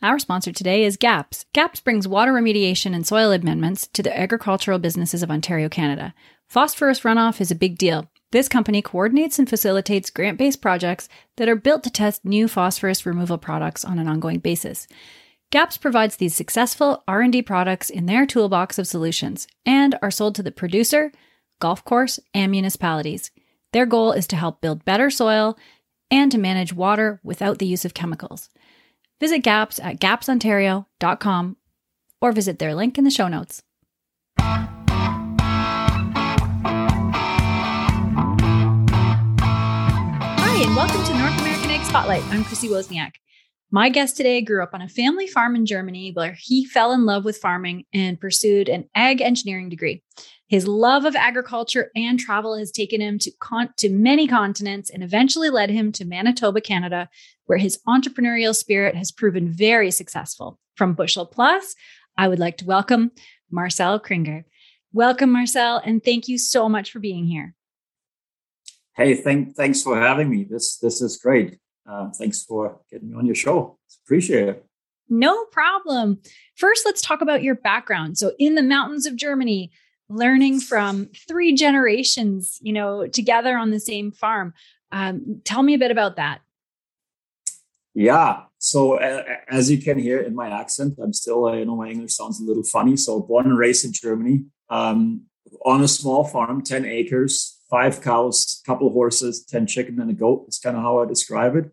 Our sponsor today is GAPS. GAPS brings water remediation and soil amendments to the agricultural businesses of Ontario, Canada. Phosphorus runoff is a big deal. This company coordinates and facilitates grant-based projects that are built to test new phosphorus removal products on an ongoing basis. GAPS provides these successful R&D products in their toolbox of solutions and are sold to the producer, golf course, and municipalities. Their goal is to help build better soil and to manage water without the use of chemicals. Visit GAPS at gapsontario.com or visit their link in the show notes. Hi, and welcome to North American Ag Spotlight. I'm Chrissy Wozniak. My guest today grew up on a family farm in Germany where he fell in love with farming and pursued an ag engineering degree. His love of agriculture and travel has taken him to, con- to many continents and eventually led him to Manitoba, Canada, where his entrepreneurial spirit has proven very successful. From Bushel Plus, I would like to welcome Marcel Kringer. Welcome, Marcel, and thank you so much for being here. Hey, thank, thanks for having me. This this is great. Uh, thanks for getting me on your show. Appreciate it. No problem. First, let's talk about your background. So, in the mountains of Germany, learning from three generations, you know, together on the same farm. Um, tell me a bit about that. Yeah. So uh, as you can hear in my accent, I'm still, uh, you know, my English sounds a little funny. So born and raised in Germany, um, on a small farm, 10 acres, five cows, couple horses, 10 chicken and a goat. That's kind of how I describe it.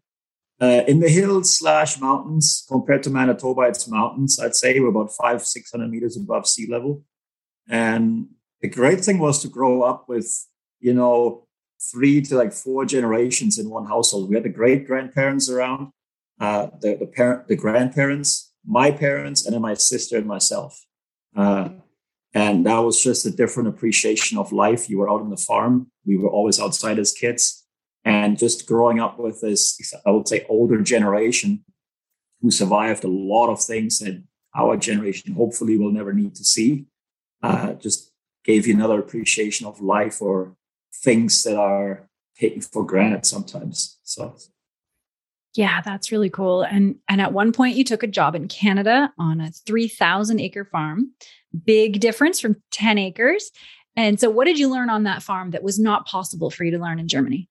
Uh, in the hills slash mountains, compared to Manitoba, it's mountains. I'd say we're about five, 600 meters above sea level. And the great thing was to grow up with, you know, three to like four generations in one household. We had the great grandparents around, uh, the the parent, the grandparents, my parents, and then my sister and myself. Uh, and that was just a different appreciation of life. You were out on the farm. We were always outside as kids, and just growing up with this, I would say, older generation who survived a lot of things that our generation hopefully will never need to see uh, just gave you another appreciation of life or things that are taken for granted sometimes. So yeah, that's really cool. And and at one point you took a job in Canada on a 3000 acre farm. Big difference from 10 acres. And so what did you learn on that farm that was not possible for you to learn in Germany?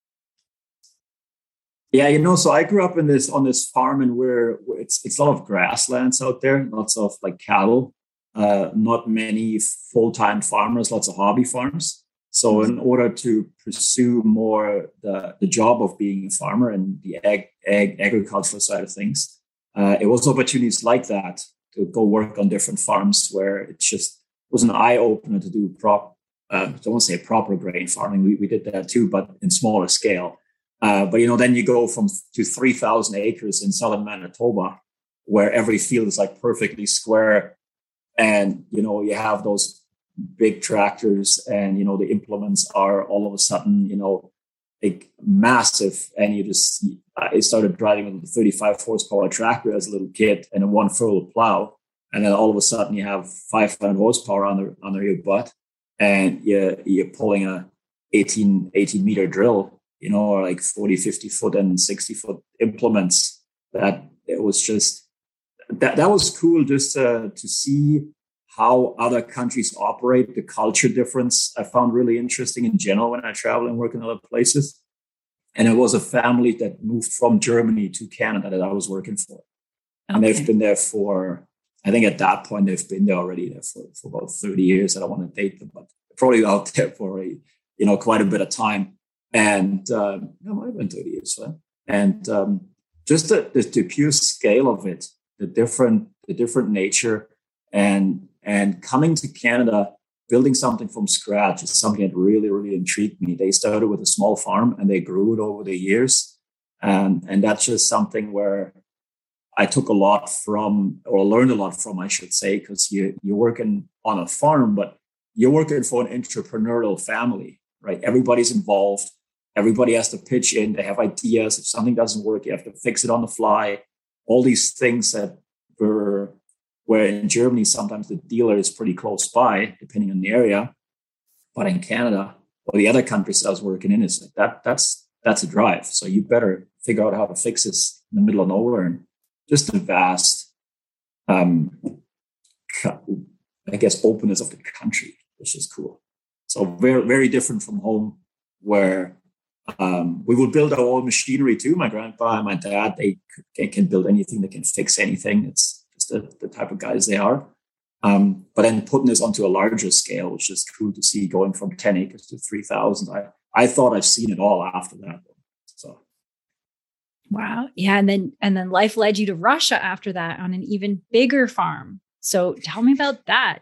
Yeah, you know, so I grew up in this on this farm and where it's it's a lot of grasslands out there, lots of like cattle uh, not many full-time farmers, lots of hobby farms. So in order to pursue more the, the job of being a farmer and the ag, ag agricultural side of things, uh, it was opportunities like that to go work on different farms where it just was an eye opener to do prop. Uh, I don't want to say proper grain farming. We, we did that too, but in smaller scale. Uh, but you know, then you go from to three thousand acres in southern Manitoba, where every field is like perfectly square and you know you have those big tractors and you know the implements are all of a sudden you know like massive and you just i started driving with a 35 horsepower tractor as a little kid and a one furrow plow. And then all of a sudden you have 500 horsepower under under your butt and you're, you're pulling a 18 18 meter drill you know or like 40 50 foot and 60 foot implements that it was just that that was cool just uh, to see how other countries operate, the culture difference. I found really interesting in general when I travel and work in other places. And it was a family that moved from Germany to Canada that I was working for. Okay. And they've been there for, I think at that point, they've been there already there for, for about 30 years. I don't want to date them, but probably out there for a, you know, quite a bit of time. And um, it might have been 30 years. Right? And um, just the, the, the pure scale of it the different the different nature. And and coming to Canada building something from scratch is something that really really intrigued me. They started with a small farm and they grew it over the years. And and that's just something where I took a lot from or learned a lot from I should say because you you're working on a farm but you're working for an entrepreneurial family right? Everybody's involved. Everybody has to pitch in. They have ideas. If something doesn't work you have to fix it on the fly all these things that were where in Germany sometimes the dealer is pretty close by, depending on the area. But in Canada or the other countries I was working in, is like that that's that's a drive. So you better figure out how to fix this in the middle of nowhere and just a vast um, I guess openness of the country, which is cool. So very very different from home, where um, we would build our own machinery too. My grandpa and my dad they, they can build anything, they can fix anything. It's just the, the type of guys they are. Um, but then putting this onto a larger scale, which is cool to see going from 10 acres to 3,000. I, I thought I've seen it all after that. So. Wow. Yeah. And then, and then life led you to Russia after that on an even bigger farm. So tell me about that.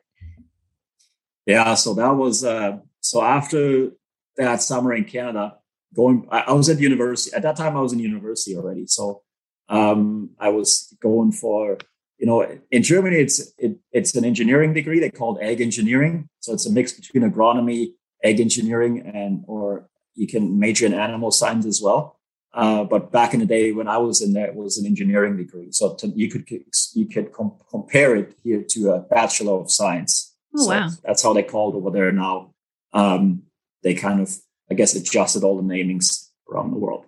Yeah. So that was, uh, so after that summer in Canada, going, I, was at university at that time. I was in university already. So, um, I was going for you know, in Germany, it's it, it's an engineering degree. They call it ag engineering. So it's a mix between agronomy, egg engineering, and or you can major in animal science as well. Uh, but back in the day when I was in there, it was an engineering degree. So to, you could you could com- compare it here to a bachelor of science. Oh, so wow! That's how they called over there now. Um, they kind of, I guess, adjusted all the namings around the world.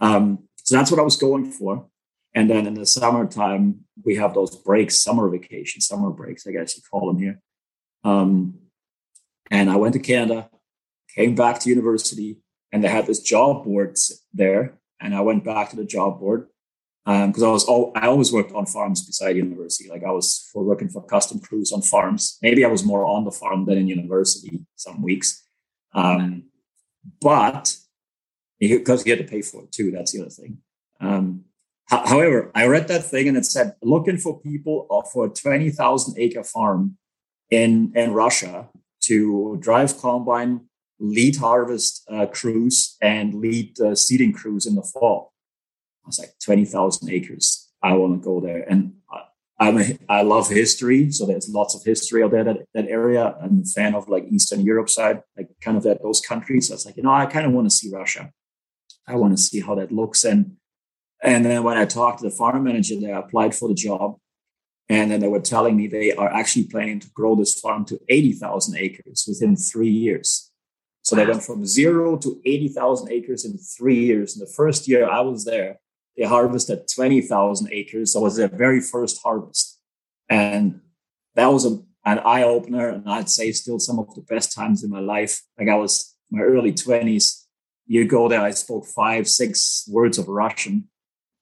Um, so that's what I was going for. And then in the summertime, we have those breaks, summer vacations, summer breaks, I guess you call them here. Um, and I went to Canada, came back to university, and they had this job board there. And I went back to the job board because um, I was all, I always worked on farms beside university. Like I was for working for custom crews on farms. Maybe I was more on the farm than in university some weeks. Um, but because you had to pay for it too, that's the other thing. Um, However, I read that thing and it said looking for people for a 20,000 acre farm in, in Russia to drive combine, lead harvest uh, crews, and lead uh, seeding crews in the fall. I was like, 20,000 acres. I want to go there. And I'm a, I love history. So there's lots of history out there, that, that area. I'm a fan of like Eastern Europe side, like kind of that, those countries. So I was like, you know, I kind of want to see Russia. I want to see how that looks. And and then when I talked to the farm manager there, I applied for the job. And then they were telling me they are actually planning to grow this farm to 80,000 acres within three years. So they went from zero to 80,000 acres in three years. In the first year I was there, they harvested 20,000 acres. So it was their very first harvest. And that was a, an eye opener. And I'd say still some of the best times in my life. Like I was my early 20s. You go there, I spoke five, six words of Russian.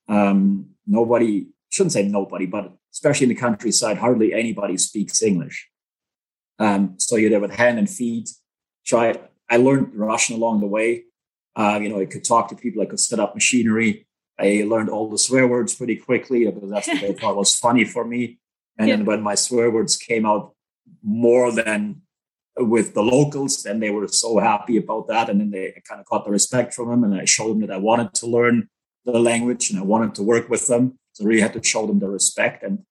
Um, nobody shouldn't say nobody, but especially in the countryside, hardly anybody speaks English. Um, so you're there with hand and feet. Try. I learned Russian along the way. Uh, you know, I could talk to people. I could set up machinery. I learned all the swear words pretty quickly because that's what they thought was funny for me. And yeah. then when my swear words came out more than with the locals, then they were so happy about that. And then they kind of got the respect from them. And I showed them that I wanted to learn the language and I wanted to work with them. So I really had to show them the respect. And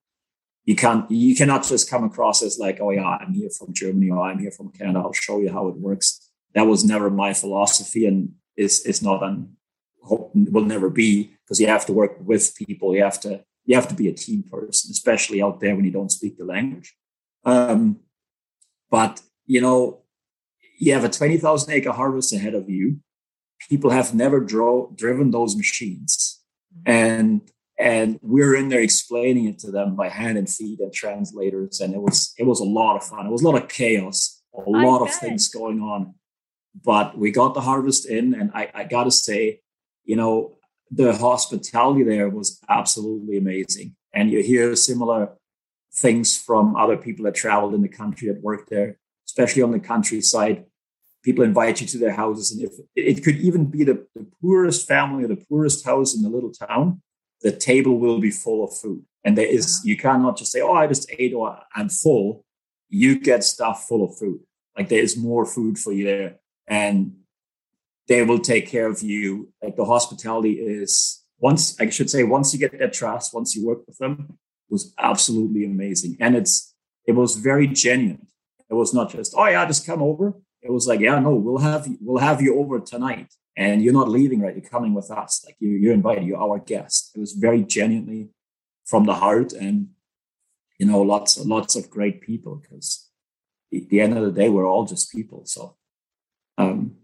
you can't you cannot just come across as like, oh yeah, I'm here from Germany or I'm here from Canada. I'll show you how it works. That was never my philosophy and is is not and will never be because you have to work with people. You have to you have to be a team person, especially out there when you don't speak the language. Um, but you know, you have a 20,000 acre harvest ahead of you people have never dro- driven those machines and and we're in there explaining it to them by hand and feet and translators and it was it was a lot of fun it was a lot of chaos a lot of things going on but we got the harvest in and i, I gotta say you know the hospitality there was absolutely amazing. And you hear similar things from other people that traveled in the country that worked there especially on the countryside. People invite you to their houses and if it could even be the, the poorest family or the poorest house in the little town the table will be full of food. And there is you cannot just say oh i just ate or i'm full. You get stuff full of food. Like there is more food for you there. And they will take care of you like the hospitality is once i should say once you get their trust once you work with them was absolutely amazing and it's it was very genuine it was not just oh yeah just come over it was like, yeah, no, we'll have you, we'll have you over tonight, and you're not leaving, right? You're coming with us. Like you, you're invited. You're our guest. It was very genuinely from the heart, and you know, lots lots of great people. Because at the end of the day, we're all just people. So, um,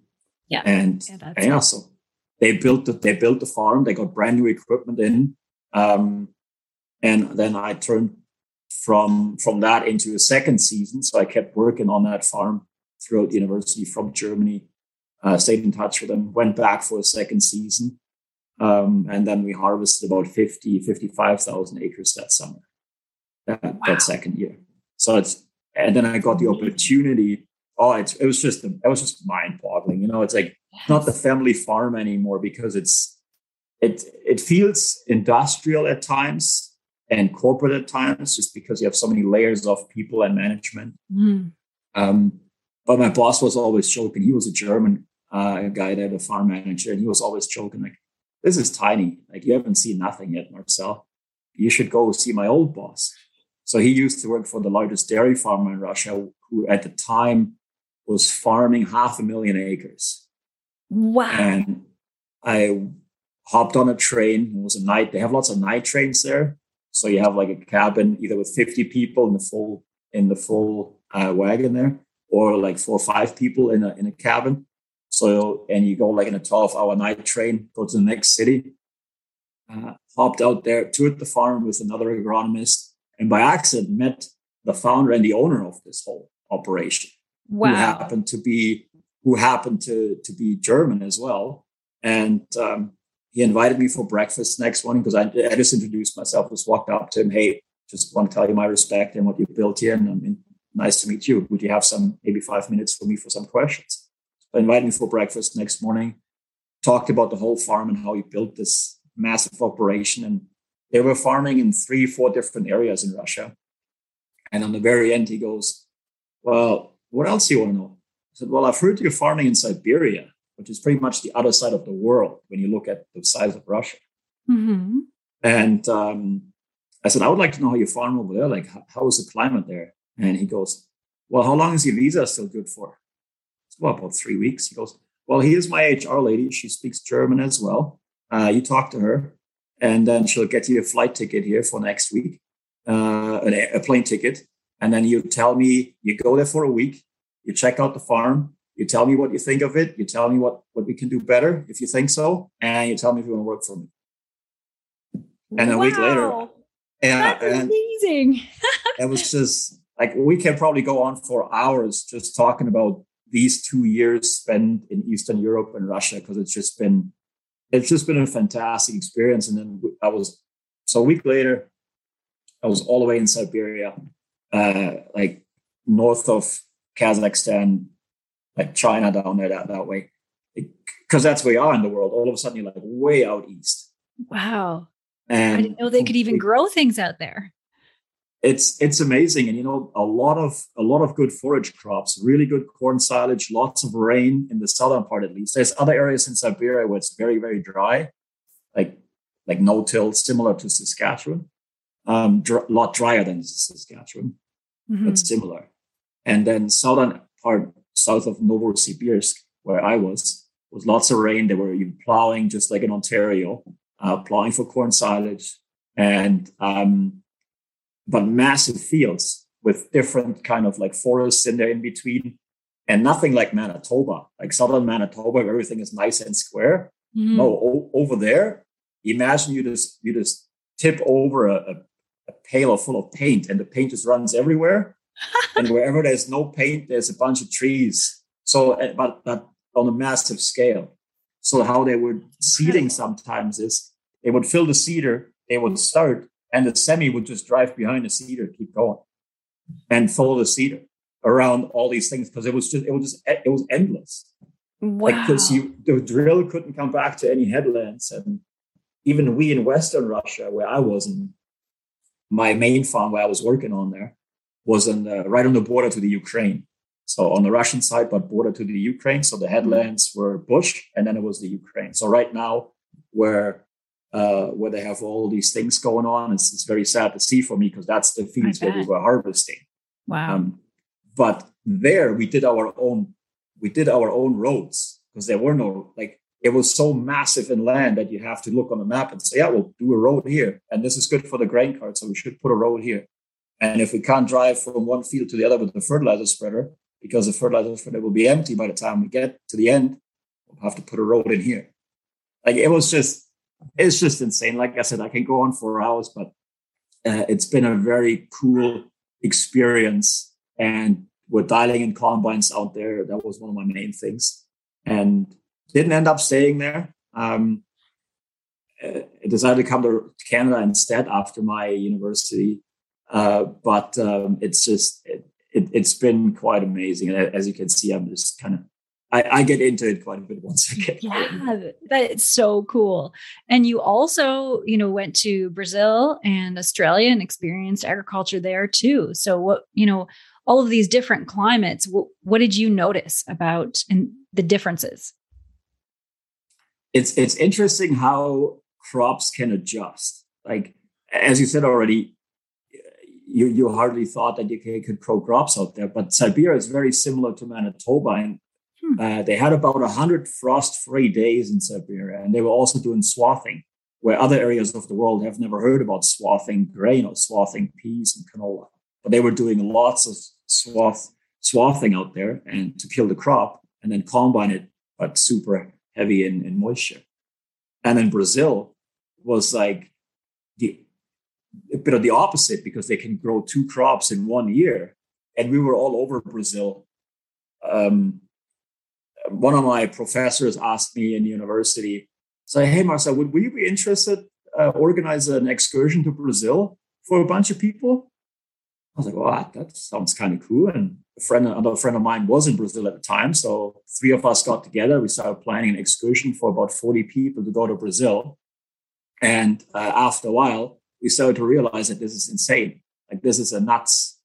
yeah, and yeah, and yeah, so they built the they built the farm. They got brand new equipment in, um, and then I turned from from that into a second season. So I kept working on that farm throughout the university from Germany. Uh, stayed in touch with them. Went back for a second season, um, and then we harvested about 50, 55,000 acres that summer. That, wow. that second year. So it's and then I got the opportunity. Oh, it's, it was just it was just mind boggling. You know, it's like not the family farm anymore because it's it it feels industrial at times and corporate at times just because you have so many layers of people and management. Mm. Um, but my boss was always joking. He was a German uh, guy there, the farm manager, and he was always joking like, "This is tiny. Like you haven't seen nothing yet, Marcel. You should go see my old boss." So he used to work for the largest dairy farmer in Russia, who at the time was farming half a million acres. Wow! And I hopped on a train. It was a night. They have lots of night trains there, so you have like a cabin either with 50 people in the full in the full uh, wagon there, or like four or five people in a in a cabin. So and you go like in a 12 hour night train, go to the next city. Uh, hopped out there, toured the farm with another agronomist, and by accident met the founder and the owner of this whole operation. Wow. Who happened to be who happened to to be German as well. And um, he invited me for breakfast next morning because I, I, just introduced myself, just walked up to him. Hey, just want to tell you my respect and what you built here. And I mean, nice to meet you. Would you have some, maybe five minutes for me for some questions? So invited me for breakfast next morning, talked about the whole farm and how he built this massive operation. And they were farming in three, four different areas in Russia. And on the very end, he goes, Well, what else do you want to know? I said, Well, I've heard you're farming in Siberia which is pretty much the other side of the world when you look at the size of Russia. Mm-hmm. And um, I said, I would like to know how you farm over there. Like, how, how is the climate there? And he goes, Well, how long is your visa still good for? Said, well, about three weeks. He goes, Well, here's my HR lady. She speaks German as well. Uh, you talk to her, and then she'll get you a flight ticket here for next week, uh, a, a plane ticket. And then you tell me you go there for a week, you check out the farm, you tell me what you think of it. You tell me what, what we can do better if you think so. And you tell me if you want to work for me. And a wow. week later. And, That's and amazing. it was just like we can probably go on for hours just talking about these two years spent in Eastern Europe and Russia because it's just been it's just been a fantastic experience. And then I was so a week later, I was all the way in Siberia, uh, like north of Kazakhstan, like China down there that, that way. Because that's where you are in the world. All of a sudden, you're like way out east. Wow. And I didn't know they could even grow things out there. It's it's amazing, and you know a lot of a lot of good forage crops, really good corn silage, lots of rain in the southern part at least. There's other areas in Siberia where it's very very dry, like like no till, similar to Saskatchewan. Um, a lot drier than Saskatchewan, mm-hmm. but similar. And then southern part south of Novosibirsk, where I was, was lots of rain. They were even plowing just like in Ontario, uh, plowing for corn silage, and um, but massive fields with different kind of like forests in there in between, and nothing like Manitoba, like southern Manitoba, where everything is nice and square. Mm-hmm. No, o- over there, imagine you just you just tip over a, a pail full of paint, and the paint just runs everywhere and wherever there's no paint, there's a bunch of trees. So, eh, but, but on a massive scale. So how they were seeding sometimes is they would fill the seeder, they would start, and the semi would just drive behind the seeder, keep going, and follow the seeder around all these things because it was just it was just it was endless. Wow. Like because you the drill couldn't come back to any headlands, and even we in Western Russia, where I was in my main farm where I was working on there, was on the, right on the border to the Ukraine. So on the Russian side, but border to the Ukraine. So the headlands were bush, and then it was the Ukraine. So right now, where uh, where they have all these things going on, it's, it's very sad to see for me because that's the fields where we were harvesting. Wow. Um, but there we did our own we did our own roads because there were no like it was so massive in land that you have to look on the map and say, yeah, we'll do a road here, and this is good for the grain cart, so we should put a road here. And if we can't drive from one field to the other with the fertilizer spreader, because the fertilizer spreader will be empty by the time we get to the end, we'll have to put a road in here. Like it was just, it's just insane. Like I said, I can go on for hours, but uh, it's been a very cool experience. And we're dialing in combines out there. That was one of my main things. And didn't end up staying there. Um, uh, I decided to come to Canada instead after my university. Uh, but um, it's just, it, it, has been quite amazing. And as you can see, I'm just kind of I, I, get into it quite a bit once I get yeah that's so cool and you also you know went to brazil and australia and experienced agriculture there too so what you know all of these different climates what, what did you notice about and the differences it's it's interesting how crops can adjust like as you said already you, you hardly thought that you could grow crops out there but siberia is very similar to manitoba and Hmm. Uh, they had about 100 frost free days in Siberia, and they were also doing swathing, where other areas of the world have never heard about swathing grain or swathing peas and canola. But they were doing lots of swath, swathing out there and to kill the crop and then combine it, but super heavy in, in moisture. And then Brazil was like the a bit of the opposite because they can grow two crops in one year. And we were all over Brazil um, one of my professors asked me in university, say, hey, Marcel, would we be interested uh, organize an excursion to Brazil for a bunch of people? I was like, well, that sounds kind of cool. And a friend, another friend of mine was in Brazil at the time. So three of us got together. We started planning an excursion for about 40 people to go to Brazil. And uh, after a while, we started to realize that this is insane. Like this is a nuts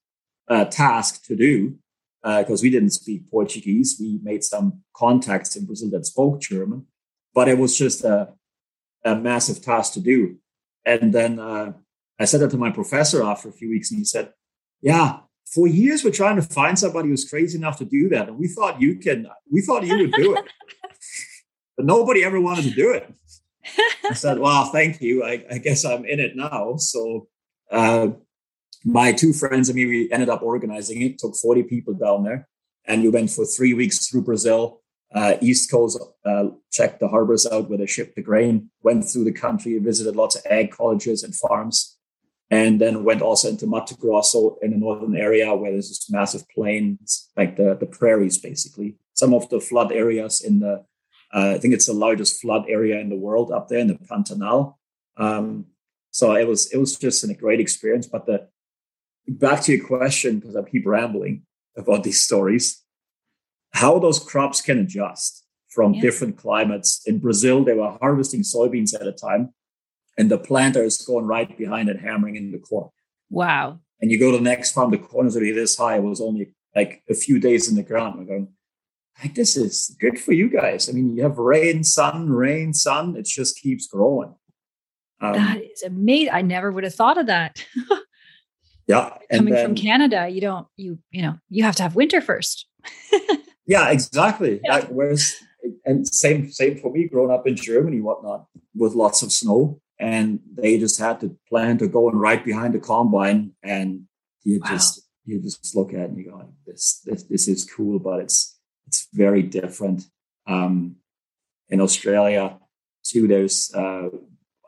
uh, task to do because uh, we didn't speak Portuguese. We made some contacts in Brazil that spoke German, but it was just a, a massive task to do. And then uh, I said that to my professor after a few weeks, and he said, "Yeah, for years we're trying to find somebody who's crazy enough to do that, and we thought you can. We thought you would do it, but nobody ever wanted to do it." I said, "Well, thank you. I, I guess I'm in it now." So. Uh, my two friends and me, we ended up organizing it, took 40 people down there, and we went for three weeks through Brazil, uh, East Coast, uh, checked the harbors out where they shipped the grain, went through the country, visited lots of ag colleges and farms, and then went also into Mato Grosso in the northern area where there's this massive plains, like the, the prairies, basically. Some of the flood areas in the, uh, I think it's the largest flood area in the world up there in the Pantanal. Um, so it was it was just a great experience. But the back to your question, because I keep rambling about these stories, how those crops can adjust from yeah. different climates. In Brazil, they were harvesting soybeans at a time, and the planter is going right behind it, hammering in the corn. Wow. And you go to the next farm, the corn is already this high. It was only like a few days in the ground. I'm going, like, this is good for you guys. I mean, you have rain, sun, rain, sun. It just keeps growing. Um, that is amazing. I never would have thought of that. Yeah. Coming then, from Canada, you don't, you, you know, you have to have winter first. yeah, exactly. Yeah. Like, whereas, and same, same for me growing up in Germany, whatnot, with lots of snow. And they just had to plan to go and right behind the combine. And you wow. just, you just look at it and you go, this, this, this is cool, but it's, it's very different. Um, in Australia, too, there's uh,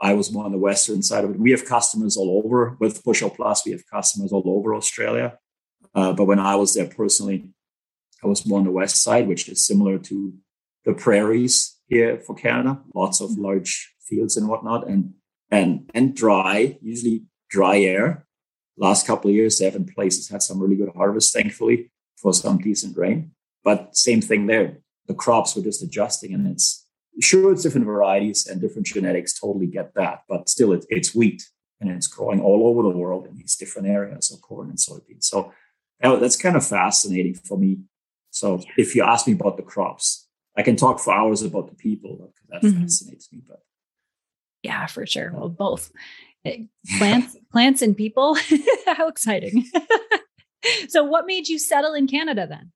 I was more on the western side of it. We have customers all over with Bushel Plus. We have customers all over Australia. Uh, but when I was there personally, I was more on the west side, which is similar to the prairies here for Canada. Lots of large fields and whatnot, and and and dry, usually dry air. Last couple of years, seven places had some really good harvest, thankfully, for some decent rain. But same thing there. The crops were just adjusting, and it's sure it's different varieties and different genetics totally get that but still it, it's wheat and it's growing all over the world in these different areas of corn and soybeans so that's kind of fascinating for me so if you ask me about the crops i can talk for hours about the people because that mm-hmm. fascinates me but yeah for sure. Well both. Eh, plants plants and people. How exciting. So what made you settle in canada then?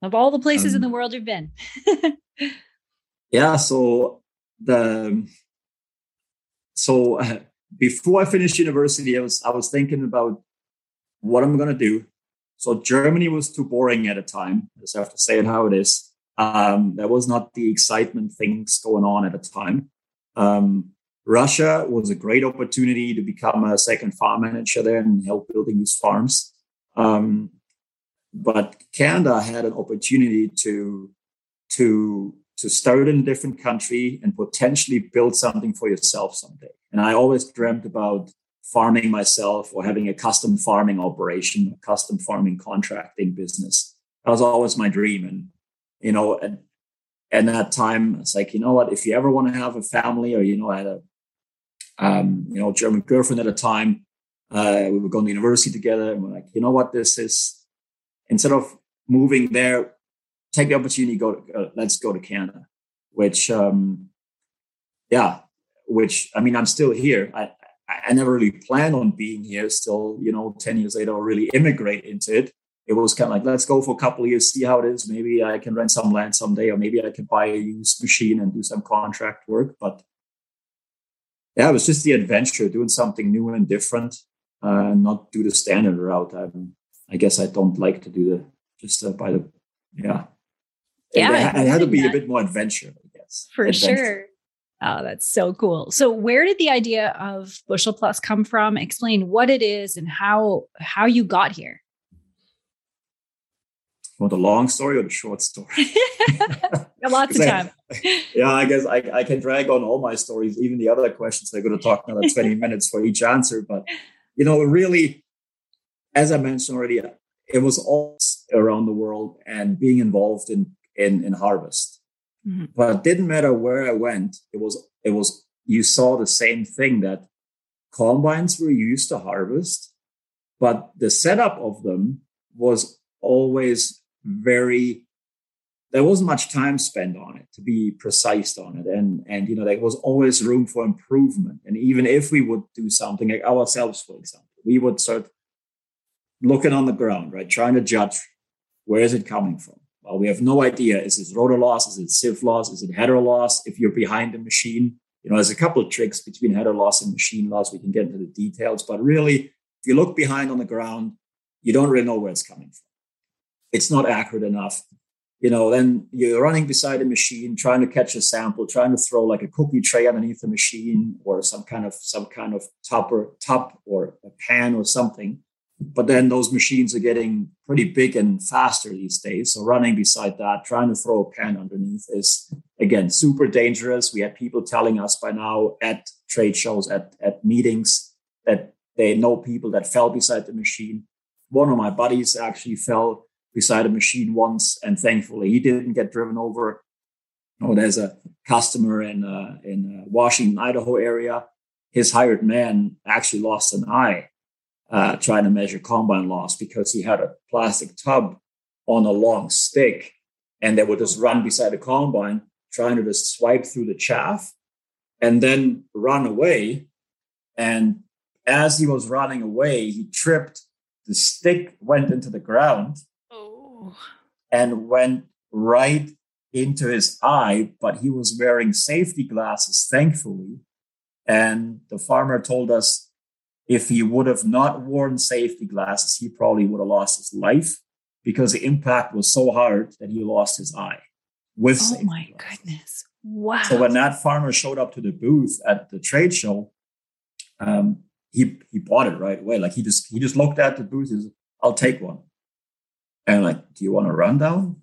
Of all the places um, in the world you've been. Yeah so the so uh, before i finished university i was i was thinking about what i'm going to do. So germany was too boring at a time i just have to say it how it is. Um, there was not the excitement things going on at a time um, Russia was a great opportunity to become a second farm manager there and help building these farms. Um, but Canada had an opportunity to to to start in a different country and potentially build something for yourself someday. And I always dreamt about farming myself or having a custom farming operation, a custom farming contracting business. That was always my dream. And, you know, and, and that time it's like, you know what, if you ever want to have a family or, you know, I had a, um, you know, German girlfriend at a time, uh, we were going to university together and we're like, you know what, this is, instead of moving there, take the opportunity, go, to, uh, let's go to Canada, which, um, yeah, which, I mean, I'm still here. I, I never really planned on being here still, you know, 10 years later, or really immigrate into it. It was kind of like, let's go for a couple of years, see how it is. Maybe I can rent some land someday, or maybe I can buy a used machine and do some contract work. But yeah, it was just the adventure, doing something new and different, uh, not do the standard route. I, I guess I don't like to do the just uh, by the, yeah. Yeah. It, it had to be that. a bit more adventure, I guess. For adventure. sure. Oh, that's so cool. So where did the idea of Bushel Plus come from? Explain what it is and how how you got here. Want the long story or the short story? Lots of time. I, yeah, I guess I, I can drag on all my stories, even the other questions. I'm going to talk another 20 minutes for each answer. But, you know, really, as I mentioned already, it was all around the world and being involved in, in, in harvest. Mm-hmm. But it didn't matter where I went. It was it was you saw the same thing that combines were used to harvest, but the setup of them was always very there wasn't much time spent on it to be precise on it and and you know there was always room for improvement and even if we would do something like ourselves for example we would start looking on the ground right trying to judge where is it coming from well, we have no idea. Is it rotor loss? Is it sieve loss? Is it header loss? If you're behind the machine, you know, there's a couple of tricks between header loss and machine loss. We can get into the details, but really, if you look behind on the ground, you don't really know where it's coming from. It's not accurate enough. You know, then you're running beside a machine, trying to catch a sample, trying to throw like a cookie tray underneath the machine or some kind of some kind of topper top or a pan or something but then those machines are getting pretty big and faster these days. So running beside that, trying to throw a pan underneath is again super dangerous. We had people telling us by now at trade shows, at, at meetings, that they know people that fell beside the machine. One of my buddies actually fell beside a machine once, and thankfully he didn't get driven over. Oh, there's a customer in uh, in uh, Washington, Idaho area. His hired man actually lost an eye uh, trying to measure combine loss because he had a plastic tub on a long stick and they would just run beside the combine trying to just swipe through the chaff and then run away. And as he was running away, he tripped. The stick went into the ground and went right into his eye, but he was wearing safety glasses, thankfully. And the farmer told us if he would have not worn safety glasses, he probably would have lost his life because the impact was so hard that he lost his eye with oh my glasses. goodness wow so when that farmer showed up to the booth at the trade show um, he he bought it right away like he just he just looked at the booth and said i'll take one and like do you want a rundown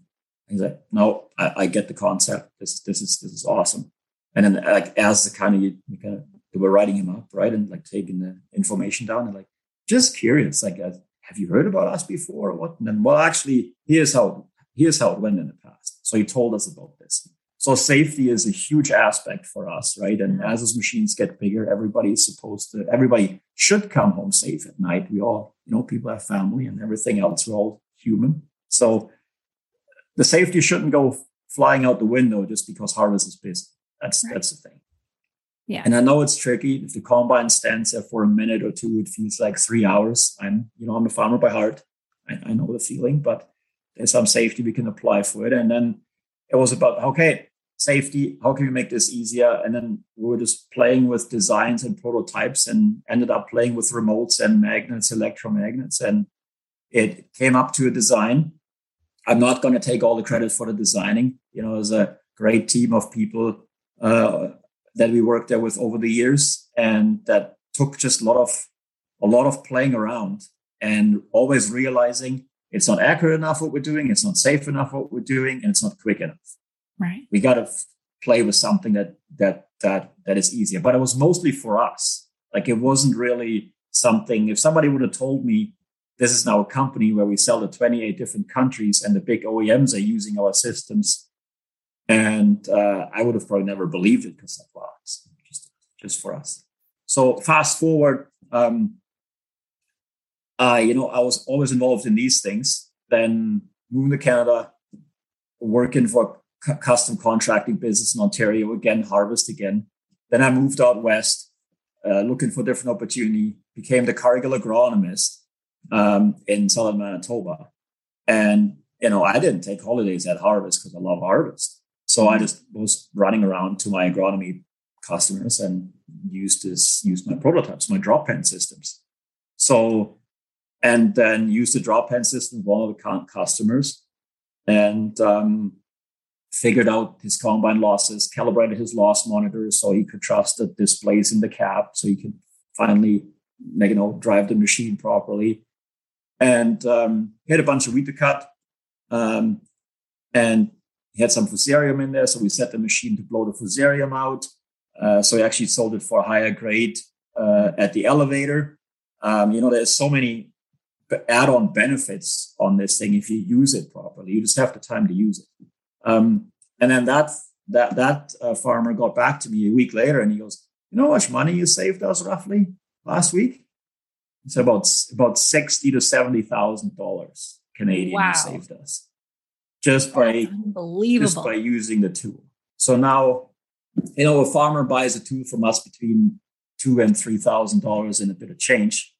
and he's like no I, I, get the concept this this is this is awesome and then like as the kind of you, you kind of they were writing him up, right, and like taking the information down and like just curious, like, uh, have you heard about us before or what? And then, well, actually, here's how here's how it went in the past. So he told us about this. So safety is a huge aspect for us, right? And as those machines get bigger, everybody is supposed to, everybody should come home safe at night. We all, you know, people have family and everything else. We're all human. So the safety shouldn't go flying out the window just because harvest is busy. That's right. that's the thing. Yeah. And I know it's tricky. If the combine stands there for a minute or two, it feels like three hours. I'm, you know, I'm a farmer by heart. I, I know the feeling, but there's some safety we can apply for it. And then it was about, okay, safety, how can we make this easier? And then we were just playing with designs and prototypes and ended up playing with remotes and magnets, electromagnets. And it came up to a design. I'm not going to take all the credit for the designing. You know, there's a great team of people uh, that we worked there with over the years, and that took just a lot of a lot of playing around and always realizing it's not accurate enough what we're doing, it's not safe enough what we're doing, and it's not quick enough. Right. We got to f- play with something that that that that is easier. But it was mostly for us. Like it wasn't really something. If somebody would have told me this is now a company where we sell to 28 different countries and the big OEMs are using our systems, and uh, I would have probably never believed it because wow, it's just just for us. So fast forward, um, I you know I was always involved in these things. Then moving to Canada, working for custom contracting business in Ontario again, harvest again. Then I moved out west, uh, looking for different opportunity. Became the Cargill agronomist um, in southern Manitoba, and you know I didn't take holidays at harvest because I love harvest. So I just was running around to my agronomy customers and used this used my prototypes, my drop pan systems. So and then used the drop pan system one of the customers and um, figured out his combine losses, calibrated his loss monitors so he could trust the displays in the cab so he could finally make, you know, drive the machine properly. And um, he had a bunch of wheat to cut. Um, and he had some fusarium in there. So we set the machine to blow the fusarium out. Uh, so he actually sold it for a higher grade uh, at the elevator. Um, you know, there's so many add-on benefits on this thing if you use it properly. You just have the time to use it. Um, and then that that that uh, farmer got back to me a week later, and he goes, "You know how much money you saved us roughly last week?" It's about about sixty to seventy thousand dollars Canadian wow. saved us just by just by using the tool. So now, you know, a farmer buys a tool from us between two and three thousand dollars in a bit of change.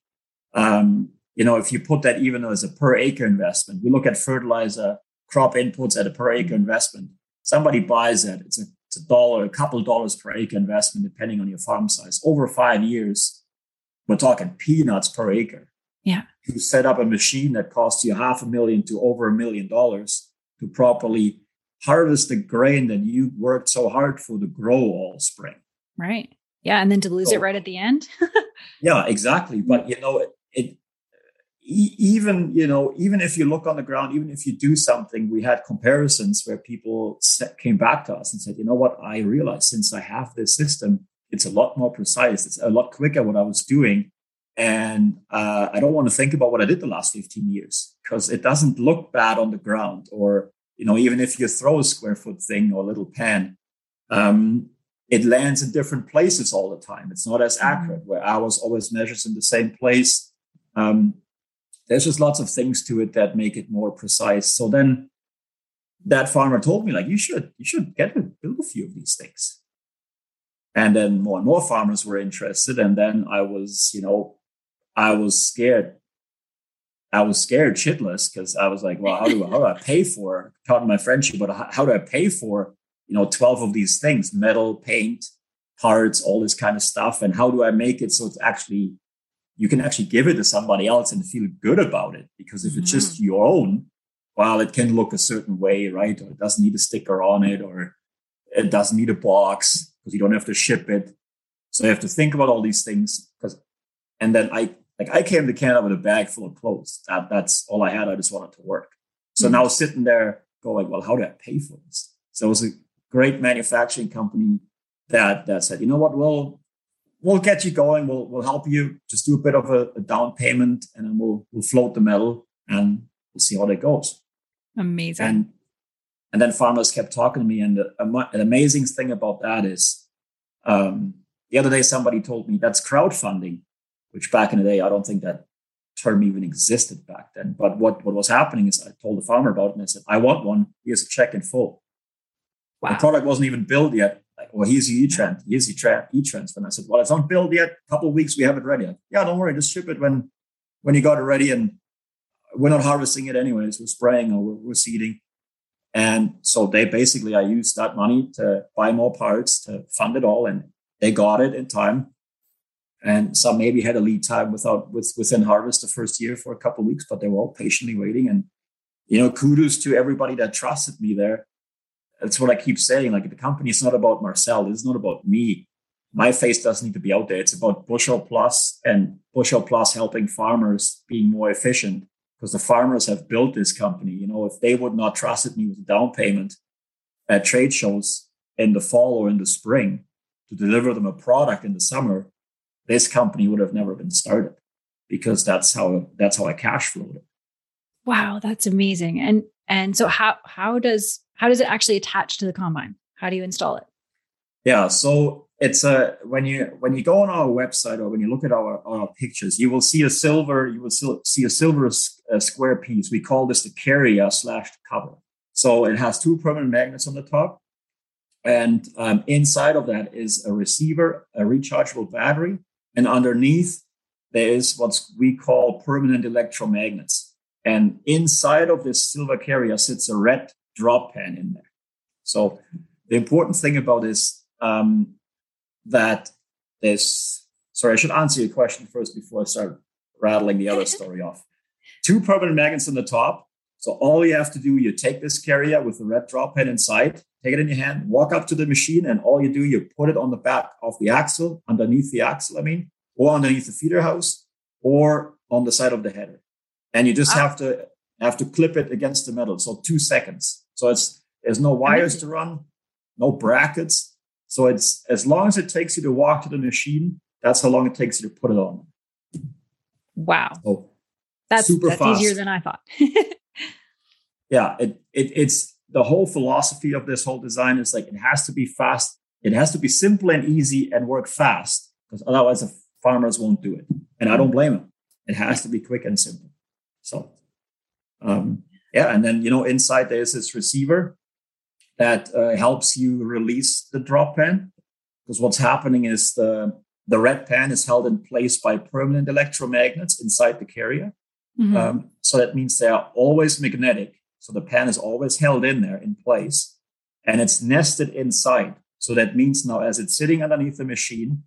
Um, you know, if you put that even as a per acre investment, we look at fertilizer crop inputs at a per acre investment. Somebody buys it, it's a, it's a dollar, a couple dollars per acre investment, depending on your farm size. Over five years, we're talking peanuts per acre. Yeah. You set up a machine that costs you half a million to over a million dollars to properly harvest the grain that you worked so hard for to grow all spring. Right. Yeah. And then to lose so, it right at the end. yeah, exactly. Mm-hmm. But you know, it, it even you know even if you look on the ground even if you do something we had comparisons where people set, came back to us and said you know what i realized since i have this system it's a lot more precise it's a lot quicker what i was doing and uh, i don't want to think about what i did the last 15 years because it doesn't look bad on the ground or you know even if you throw a square foot thing or a little pan um, it lands in different places all the time it's not as mm-hmm. accurate where ours always measures in the same place um, there's just lots of things to it that make it more precise. So then that farmer told me, like, you should, you should get to build a few of these things. And then more and more farmers were interested. And then I was, you know, I was scared. I was scared shitless because I was like, well, how do, I, how do I pay for, pardon my friendship, but how, how do I pay for, you know, 12 of these things, metal, paint, parts, all this kind of stuff? And how do I make it so it's actually you can actually give it to somebody else and feel good about it. Because if mm-hmm. it's just mm-hmm. your own, well, it can look a certain way, right? Or it doesn't need a sticker on it, or it doesn't need a box because you don't have to ship it. So you have to think about all these things. Because, and then I like I came to Canada with a bag full of clothes. That that's all I had. I just wanted to work. So mm-hmm. now sitting there going, well, how do I pay for this? So it was a great manufacturing company that that said, you know what, we'll we'll get you going. We'll we'll help you. Just do a bit of a, a down payment, and then we'll we'll float the metal, and we'll see how that goes. Amazing. And and then farmers kept talking to me, and the, an amazing thing about that is, um, the other day somebody told me that's crowdfunding, which back in the day I don't think that term even existed back then. But what what was happening is I told the farmer about it, and I said, I want one. Here's a check in full. Wow. The product wasn't even built yet like, well, here's your e-trans, here's your tra- e-transfer. And I said, well, it's not built yet. A couple of weeks, we have it ready. yeah, don't worry, just ship it when when you got it ready. And we're not harvesting it anyways. We're spraying or we're, we're seeding. And so they basically, I used that money to buy more parts to fund it all, and they got it in time. And some maybe had a lead time without with within harvest the first year for a couple weeks, but they were all patiently waiting. And you know, kudos to everybody that trusted me there that's what I keep saying. Like the company is not about Marcel. It's not about me. My face doesn't need to be out there. It's about Bushel Plus and Bushel Plus helping farmers being more efficient because the farmers have built this company. You know, if they would not trusted me with a down payment at trade shows in the fall or in the spring to deliver them a product in the summer, this company would have never been started because that's how that's how I cash flowed it. Wow, that's amazing. And and so how how does how does it actually attach to the combine? How do you install it? Yeah, so it's a when you when you go on our website or when you look at our, our pictures, you will see a silver you will see a silver uh, square piece. We call this the carrier slash cover. So it has two permanent magnets on the top, and um, inside of that is a receiver, a rechargeable battery, and underneath there is what we call permanent electromagnets. And inside of this silver carrier sits a red drop pan in there. So the important thing about this um, that there's sorry, I should answer your question first before I start rattling the other story off. Two permanent magnets on the top. So all you have to do, you take this carrier with the red drop pan inside, take it in your hand, walk up to the machine, and all you do, you put it on the back of the axle, underneath the axle, I mean, or underneath the feeder house, or on the side of the header. And you just ah. have to have to clip it against the metal. So two seconds. So it's there's no wires to run, no brackets. So it's as long as it takes you to walk to the machine, that's how long it takes you to put it on. Wow. So that's super that's fast. easier than I thought. yeah, it, it it's the whole philosophy of this whole design is like it has to be fast, it has to be simple and easy and work fast, because otherwise the farmers won't do it. And I don't blame them. It has to be quick and simple. So um, yeah, and then you know inside there's this receiver that uh, helps you release the drop pan because what's happening is the the red pan is held in place by permanent electromagnets inside the carrier. Mm-hmm. Um, so that means they are always magnetic. So the pan is always held in there in place and it's nested inside. So that means now, as it's sitting underneath the machine,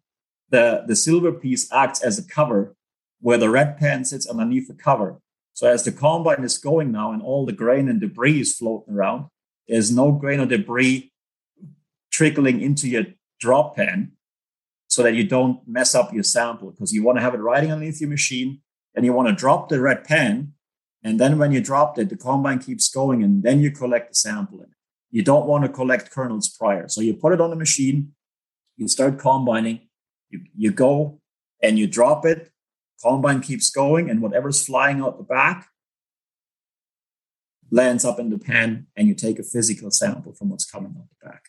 the, the silver piece acts as a cover where the red pan sits underneath the cover. So as the combine is going now and all the grain and debris is floating around, there's no grain or debris trickling into your drop pan so that you don't mess up your sample because you want to have it riding underneath your machine and you want to drop the red pan. And then when you dropped it, the combine keeps going and then you collect the sample. You don't want to collect kernels prior. So you put it on the machine, you start combining, you, you go and you drop it combine keeps going and whatever's flying out the back lands up in the pan and you take a physical sample from what's coming out the back.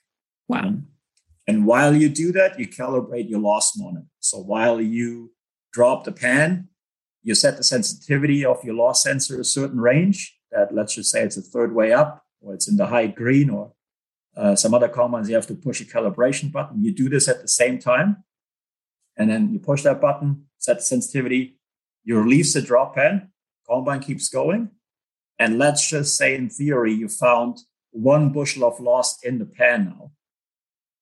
Wow. Um, and while you do that, you calibrate your loss monitor. So while you drop the pan, you set the sensitivity of your loss sensor a certain range that let's just say it's a third way up or it's in the high green or uh, some other combines you have to push a calibration button. You do this at the same time. And then you push that button, set the sensitivity, you release the drop pan, combine keeps going. And let's just say, in theory, you found one bushel of loss in the pan now.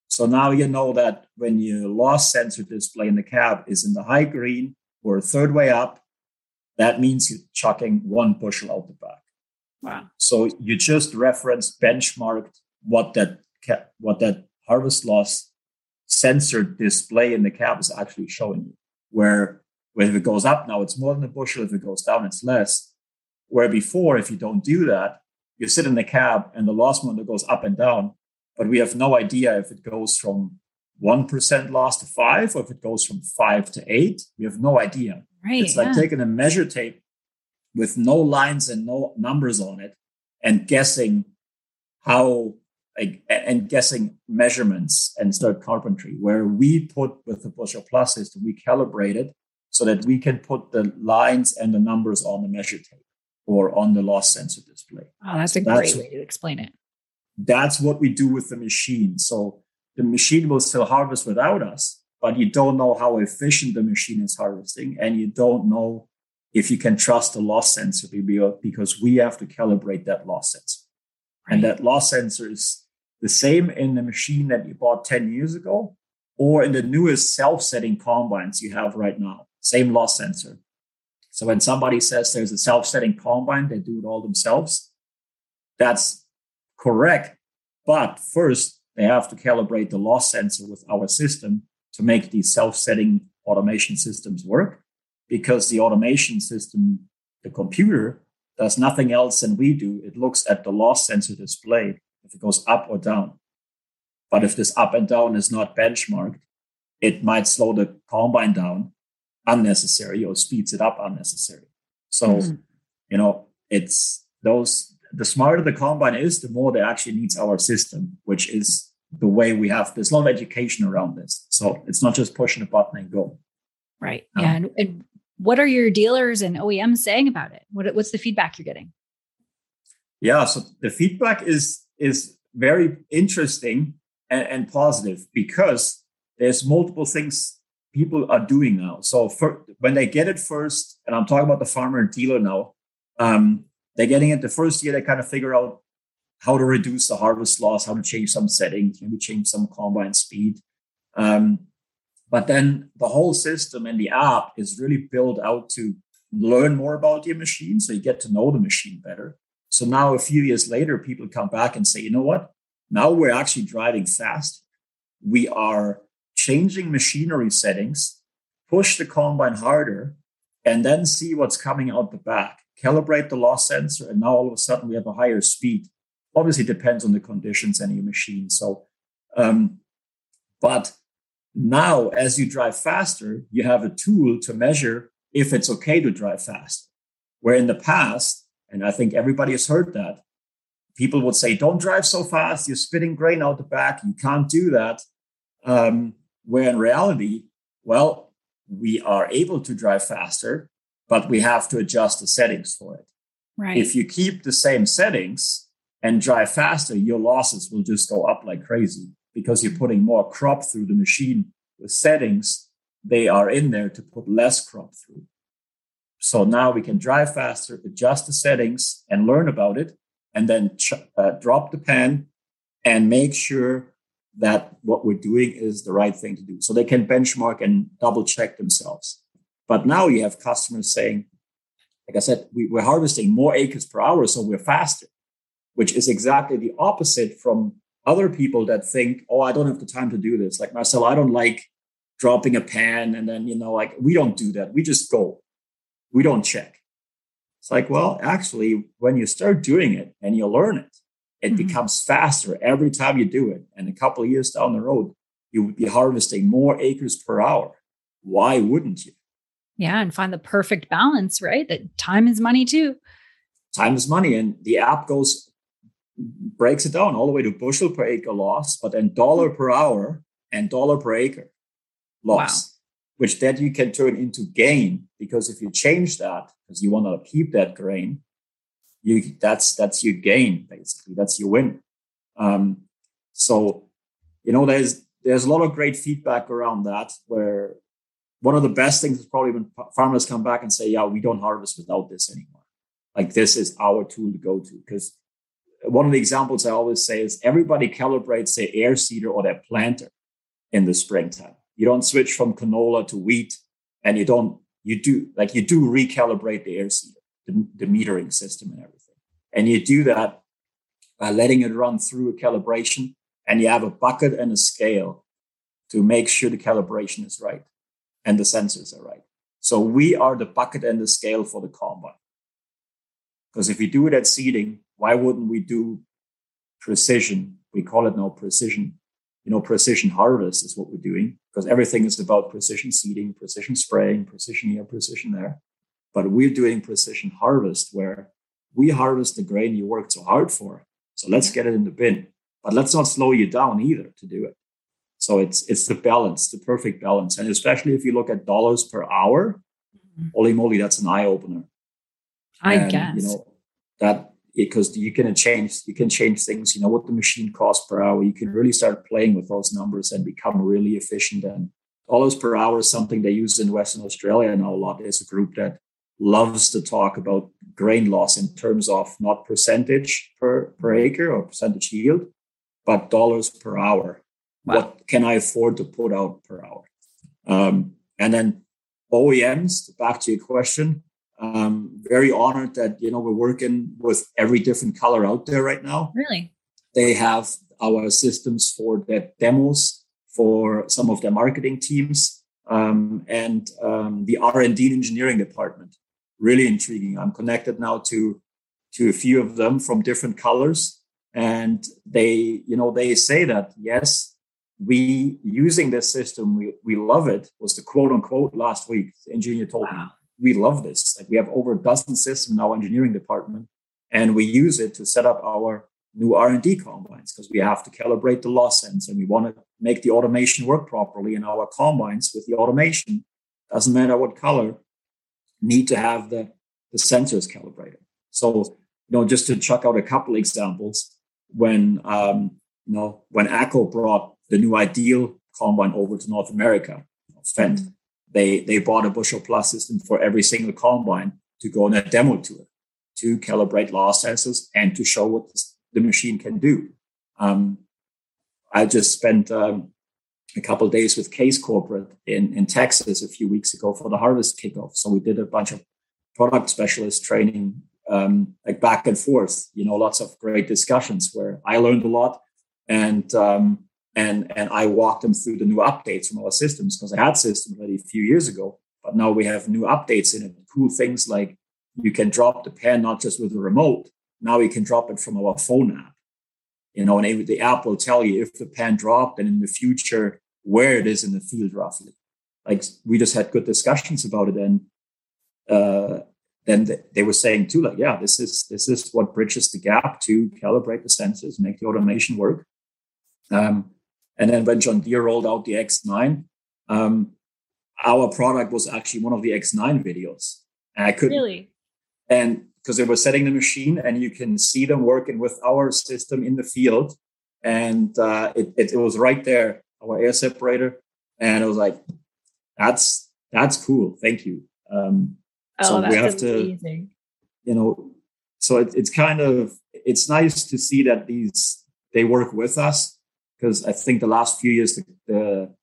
So now you know that when your loss sensor display in the cab is in the high green or third way up, that means you're chucking one bushel out the back. Wow. So you just reference benchmarked what that what that harvest loss sensor display in the cab is actually showing you where, where if it goes up now, it's more than a bushel. If it goes down, it's less. Where before, if you don't do that, you sit in the cab and the loss monitor goes up and down, but we have no idea if it goes from 1% loss to five or if it goes from five to eight. We have no idea. Right, it's like yeah. taking a measure tape with no lines and no numbers on it and guessing how like, and guessing measurements and start carpentry, where we put with the Bushel Plus system, we calibrate it so that we can put the lines and the numbers on the measure tape or on the loss sensor display. Oh, that's a that's, great way to explain it. That's what we do with the machine. So the machine will still harvest without us, but you don't know how efficient the machine is harvesting, and you don't know if you can trust the loss sensor because we have to calibrate that loss sensor. Right. And that loss sensor is the same in the machine that you bought 10 years ago or in the newest self-setting combines you have right now. Same loss sensor. So when somebody says there's a self-setting combine, they do it all themselves. That's correct. But first, they have to calibrate the loss sensor with our system to make these self-setting automation systems work because the automation system, the computer, does nothing else than we do. It looks at the loss sensor display if it goes up or down. But if this up and down is not benchmarked, it might slow the combine down unnecessary or speeds it up unnecessary. So, mm-hmm. you know, it's those the smarter the combine is, the more it actually needs our system, which is the way we have there's a lot of education around this. So it's not just pushing a button and go. Right. Um, yeah. And, and, what are your dealers and OEMs saying about it? What, what's the feedback you're getting? Yeah. So the feedback is is very interesting and, and positive because there's multiple things people are doing now. So for, when they get it first, and I'm talking about the farmer and dealer now, um, they're getting it the first year. They kind of figure out how to reduce the harvest loss, how to change some settings, maybe change some combine speed. Um, but then the whole system and the app is really built out to learn more about your machine. So you get to know the machine better. So now a few years later, people come back and say, you know what? Now we're actually driving fast. We are changing machinery settings, push the combine harder, and then see what's coming out the back. Calibrate the loss sensor, and now all of a sudden we have a higher speed obviously depends on the conditions and your machine. So, um, but now as you drive faster, you have a tool to measure if it's okay to drive fast. Where in the past, and I think everybody has heard that, people would say, "Don't drive so fast. You're spitting grain out the back. You can't do that." Um, where in reality, well, we are able to drive faster, but we have to adjust the settings for it. Right. If you keep the same settings, and drive faster, your losses will just go up like crazy because you're putting more crop through the machine with settings. They are in there to put less crop through. So now we can drive faster, adjust the settings and learn about it, and then ch- uh, drop the pen and make sure that what we're doing is the right thing to do. So they can benchmark and double check themselves. But now you have customers saying, like I said, we, we're harvesting more acres per hour, so we're faster which is exactly the opposite from other people that think, oh, I don't have the time to do this. Like Marcel, I don't like dropping a pan and then, you know, like we don't do that. We just go. We don't check. It's like, well, actually, when you start doing it and you learn it, it mm-hmm. becomes faster every time you do it. And a couple of years down the road, you would be harvesting more acres per hour. Why wouldn't you? Yeah, and find the perfect balance, right? That time is money too. Time is money. And the app goes breaks it down all the way to bushel per acre loss, but then dollar per hour and dollar per acre loss, wow. which then you can turn into gain because if you change that because you want to keep that grain, you that's that's your gain basically. That's your win. Um, so you know there's there's a lot of great feedback around that where one of the best things is probably when farmers come back and say, yeah, we don't harvest without this anymore. Like this is our tool to go to because one of the examples I always say is everybody calibrates their air seeder or their planter in the springtime. You don't switch from canola to wheat, and you don't you do like you do recalibrate the air seeder, the, the metering system, and everything. And you do that by letting it run through a calibration, and you have a bucket and a scale to make sure the calibration is right and the sensors are right. So we are the bucket and the scale for the combine. Because if we do it at seeding, why wouldn't we do precision? We call it now precision. You know, precision harvest is what we're doing because everything is about precision seeding, precision spraying, precision here, precision there. But we're doing precision harvest where we harvest the grain you worked so hard for. So let's get it in the bin. But let's not slow you down either to do it. So it's it's the balance, the perfect balance. And especially if you look at dollars per hour, mm-hmm. holy moly, that's an eye opener. I and, guess. You know, that because you can change you can change things you know what the machine costs per hour you can really start playing with those numbers and become really efficient and dollars per hour is something they use in western australia now a lot there's a group that loves to talk about grain loss in terms of not percentage per, per acre or percentage yield but dollars per hour wow. what can i afford to put out per hour um, and then oems back to your question um, very honored that you know we're working with every different color out there right now. Really, they have our systems for their demos for some of their marketing teams um, and um, the R&D engineering department. Really intriguing. I'm connected now to to a few of them from different colors, and they, you know, they say that yes, we using this system, we we love it. Was the quote unquote last week? The engineer told wow. me we love this. Like we have over a dozen systems in our engineering department, and we use it to set up our new R&D combines because we have to calibrate the loss ends and we want to make the automation work properly in our combines with the automation. Doesn't matter what color, need to have the, the sensors calibrated. So, you know, just to chuck out a couple examples, when um, you know, when AGCO brought the new ideal combine over to North America, Fendt, mm-hmm. they they bought a bushel plus system for every single combine to go on a demo tour to calibrate loss sensors and to show what the machine can do. Um, I just spent um, a couple days with Case Corporate in, in Texas a few weeks ago for the harvest kickoff. So we did a bunch of product specialist training, um, like back and forth. You know, lots of great discussions where I learned a lot, and um, and and I walked them through the new updates from our systems because I had systems already a few years ago, but now we have new updates in it. Cool things like you can drop the pen not just with a remote, now we can drop it from our phone app. You know, and the app will tell you if the pen dropped and in the future where it is in the field roughly. Like we just had good discussions about it, and uh, then they were saying too, like, yeah, this is this is what bridges the gap to calibrate the sensors, make the automation work. Um, and then when John Deere rolled out the X9, um, our product was actually one of the X9 videos. And I could really, and because they were setting the machine and you can see them working with our system in the field. And uh, it, it, it, was right there, our air separator. And I was like, that's, that's cool. Thank you. Um, oh, so we have amazing. to, you know, so it, it's kind of, it's nice to see that these, they work with us because I think the last few years, the, the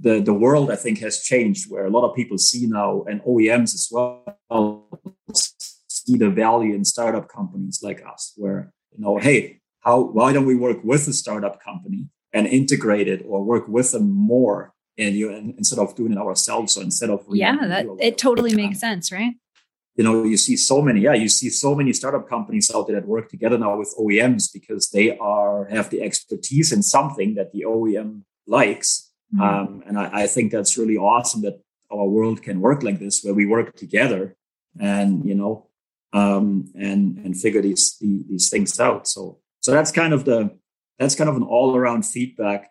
the the world I think has changed where a lot of people see now and OEMs as well see the value in startup companies like us, where you know, hey, how why don't we work with a startup company and integrate it or work with them more and you and instead of doing it ourselves or instead of yeah that it totally makes sense right you know you see so many yeah you see so many startup companies out there that work together now with oems because they are have the expertise in something that the oem likes mm-hmm. um, and I, I, think that's really awesome that our world can work like this where we work together and you know um, and and figure these these things out. So so that's kind of the that's kind of an all around feedback,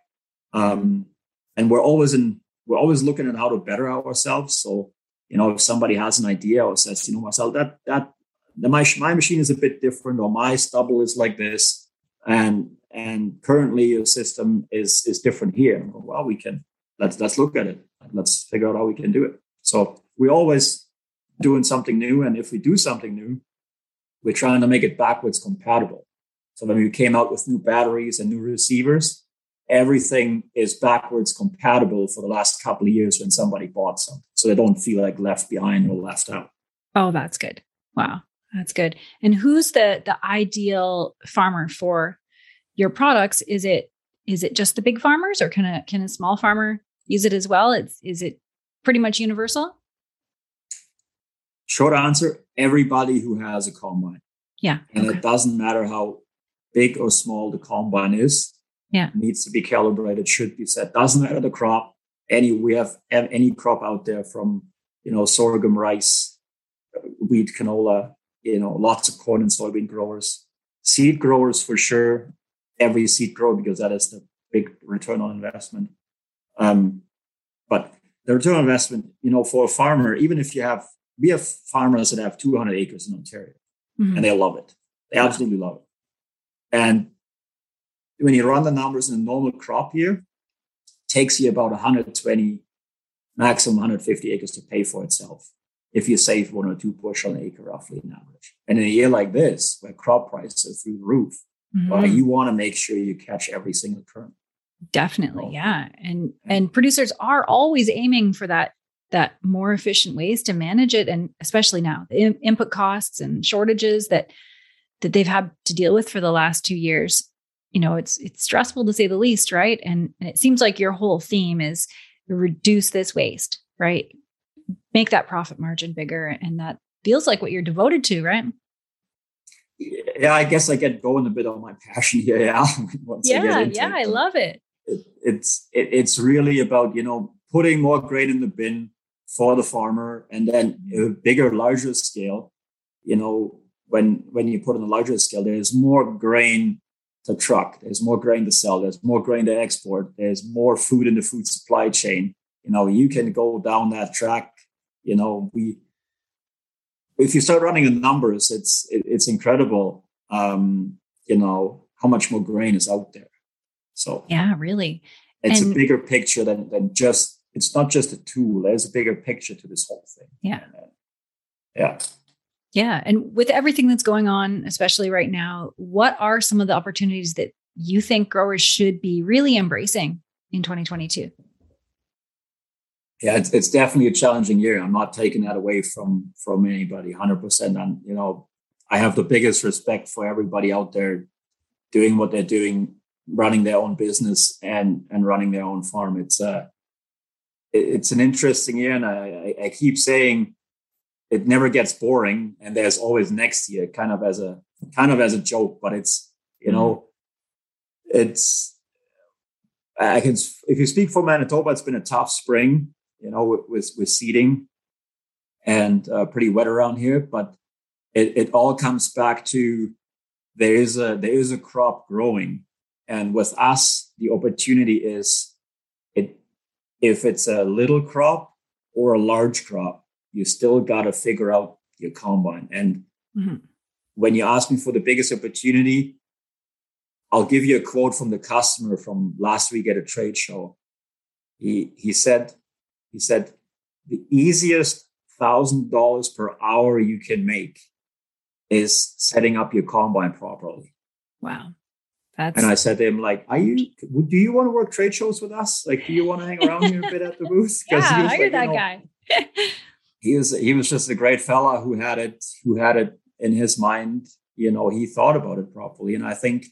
um, and we're always in we're always looking at how to better ourselves. So you know if somebody has an idea or says you know myself that that the, my my machine is a bit different or my stubble is like this and and currently your system is is different here well we can let's let's look at it let's figure out how we can do it so we're always doing something new. And if we do something new, we're trying to make it backwards compatible. So when we came out with new batteries and new receivers, everything is backwards compatible for the last couple of years when somebody bought some. So they don't feel like left behind or left out. Oh, that's good. Wow. That's good. And who's the the ideal farmer for your products? Is it is it just the big farmers or can a can a small farmer use it as well? It's is it pretty much universal? Short answer everybody who has a combine. Yeah. And okay. it doesn't matter how big or small the combine is. Yeah. needs to be calibrated, should be set. Doesn't matter the crop. Any we have any crop out there from you know sorghum, rice, wheat, canola, you know, lots of corn and soybean growers. Seed growers for sure. Every seed grower because that is the big return on investment. Um, but the return on investment, you know, for a farmer, even if you have we have farmers that have 200 acres in Ontario mm-hmm. and they love it. They absolutely love it. And when you run the numbers in a normal crop year, takes you about 120, maximum 150 acres to pay for itself if you save one or two bushel an acre roughly in average. And in a year like this, where crop prices are through the roof, mm-hmm. well, you want to make sure you catch every single turn. Definitely, yeah. And and producers are always aiming for that that more efficient ways to manage it and especially now the in- input costs and shortages that that they've had to deal with for the last 2 years you know, it's it's stressful to say the least, right? And, and it seems like your whole theme is reduce this waste, right? Make that profit margin bigger. And that feels like what you're devoted to, right? Yeah, I guess I get going a bit on my passion here. Yeah, yeah, yeah, I love it. it it's it, it's really about you know putting more grain in the bin for the farmer, and then mm-hmm. a bigger, larger scale. You know, when when you put on a larger scale, there's more grain to truck. There's more grain to sell. There's more grain to export. There's more food in the food supply chain. You know, you can go down that track. You know, we if you start running the numbers, it's it, it's incredible. Um, you know how much more grain is out there. So yeah, really, it's and, a bigger picture than than just. It's not just a tool. There's a bigger picture to this whole thing. Yeah, yeah. Yeah. And with everything that's going on, especially right now, what are some of the opportunities that you think growers should be really embracing in 2022? Yeah, it's, it's definitely a challenging year. I'm not taking that away from from anybody, 100%. And you know, I have the biggest respect for everybody out there doing what they're doing, running their own business and and running their own farm. It's uh it's an interesting year, and I, I keep saying it never gets boring and there's always next year kind of as a kind of as a joke but it's you know mm. it's i can if you speak for manitoba it's been a tough spring you know with with, with seeding and uh, pretty wet around here but it, it all comes back to there is a there is a crop growing and with us the opportunity is it if it's a little crop or a large crop you still got to figure out your combine. And mm-hmm. when you ask me for the biggest opportunity, I'll give you a quote from the customer from last week at a trade show. He he said, he said, the easiest thousand dollars per hour you can make is setting up your combine properly. Wow. That's... And I said to him, like, are you, do you want to work trade shows with us? Like, do you want to hang around here a bit at the booth? yeah, was like, that you know, guy. he was he was just a great fella who had it who had it in his mind you know he thought about it properly. And i think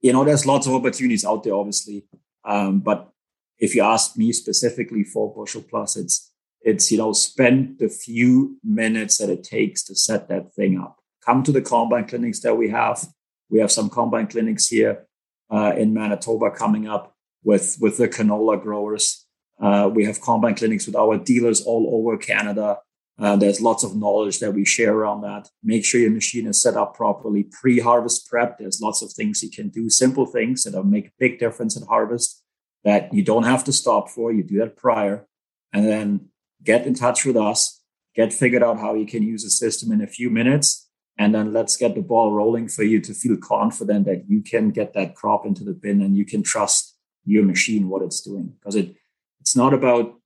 you know there's lots of opportunities out there obviously. Um, but if you ask me specifically for bushel plus it's it's you know spend the few minutes that it takes to set that thing up. Come to the combine clinics that we have. We have some combine clinics here uh, in manitoba coming up with with the canola growers uh, we have combine clinics with our dealers all over Canada. Uh, there's lots of knowledge that we share around that. Make sure your machine is set up properly. Pre-harvest prep. There's lots of things you can do. Simple things that will make a big difference at harvest that you don't have to stop for. You do that prior, and then get in touch with us. Get figured out how you can use the system in a few minutes, and then let's get the ball rolling for you to feel confident that you can get that crop into the bin and you can trust your machine what it's doing because it it's not about,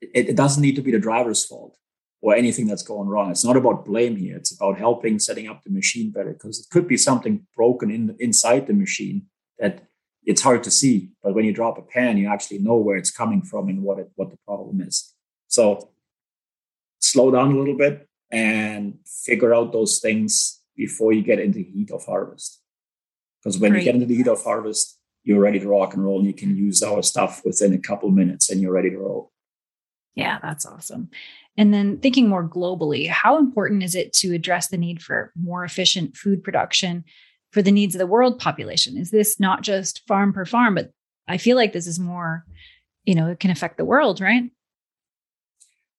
it, it doesn't need to be the driver's fault or anything that's going wrong. It's not about blame here. It's about helping setting up the machine better because it could be something broken in inside the machine that it's hard to see. But when you drop a pan, you actually know where it's coming from and what it, what the problem is. So slow down a little bit and figure out those things before you get into the heat of harvest. Because when Great. you get into the heat of harvest, you're ready to rock and roll and you can use our stuff within a couple minutes and you're ready to roll. Yeah, that's awesome. And then thinking more globally, how important is it to address the need for more efficient food production for the needs of the world population? Is this not just farm per farm, but I feel like this is more, you know, it can affect the world, right?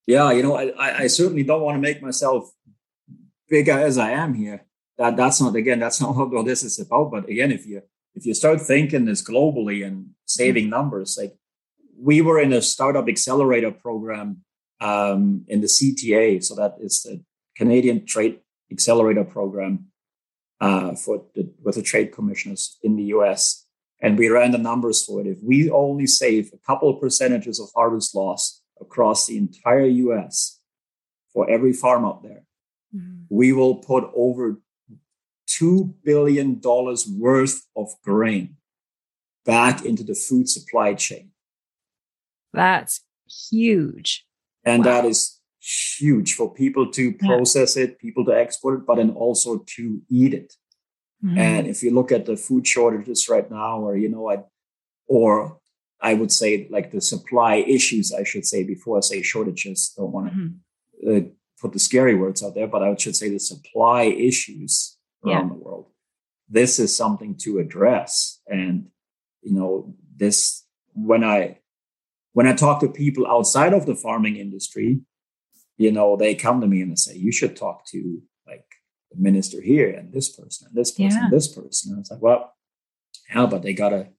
Yeah, you know, I, I certainly don't want to make myself bigger as I am here. That that's not again, that's not what all this is about. But again, if you if you start thinking this globally and saving numbers, like we were in a startup accelerator program um, in the CTA, so that is the Canadian Trade Accelerator Program uh, for the, with the trade commissioners in the US, and we ran the numbers for it. If we only save a couple of percentages of harvest loss across the entire US for every farm out there, mm-hmm. we will put over $2 billion worth of grain back into the food supply chain. That's huge. And wow. that is huge for people to process yeah. it, people to export it, but then also to eat it. Mm-hmm. And if you look at the food shortages right now, or you know, I, or I would say like the supply issues, I should say before I say shortages. Don't want to mm-hmm. uh, put the scary words out there, but I should say the supply issues around yeah. the world. This is something to address, and you know, this when I when I talk to people outside of the farming industry, you know, they come to me and they say, "You should talk to like the minister here and this person and this person yeah. and this person." And it's like, well, yeah, but they gotta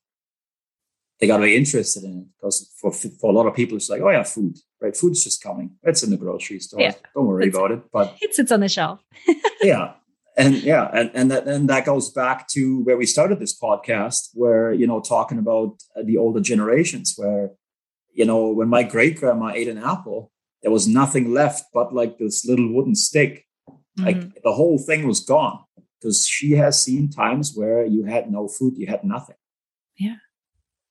they gotta be interested in it because for for a lot of people, it's like, oh yeah, food, right? Food's just coming. It's in the grocery store. Yeah. Don't worry it's, about it. But it sits on the shelf. yeah, and yeah, and and that and that goes back to where we started this podcast, where you know talking about the older generations, where you know when my great grandma ate an apple, there was nothing left but like this little wooden stick. Mm-hmm. Like the whole thing was gone because she has seen times where you had no food, you had nothing. Yeah.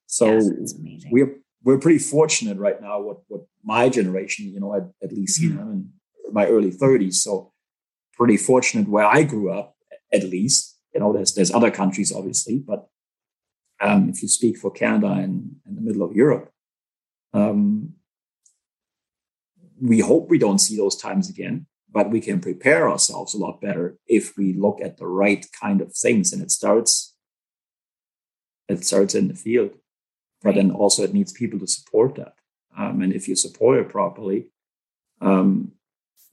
So yes, we're we're pretty fortunate right now. What what my generation, you know, at, at least mm-hmm. you know, in my early 30s. So pretty fortunate where I grew up, at least. You know, there's there's other countries obviously, but um, if you speak for Canada and, and the middle of Europe, um, we hope we don't see those times again, but we can prepare ourselves a lot better if we look at the right kind of things. And it starts, it starts in the field, but then also it needs people to support that. Um, and if you support it properly, um,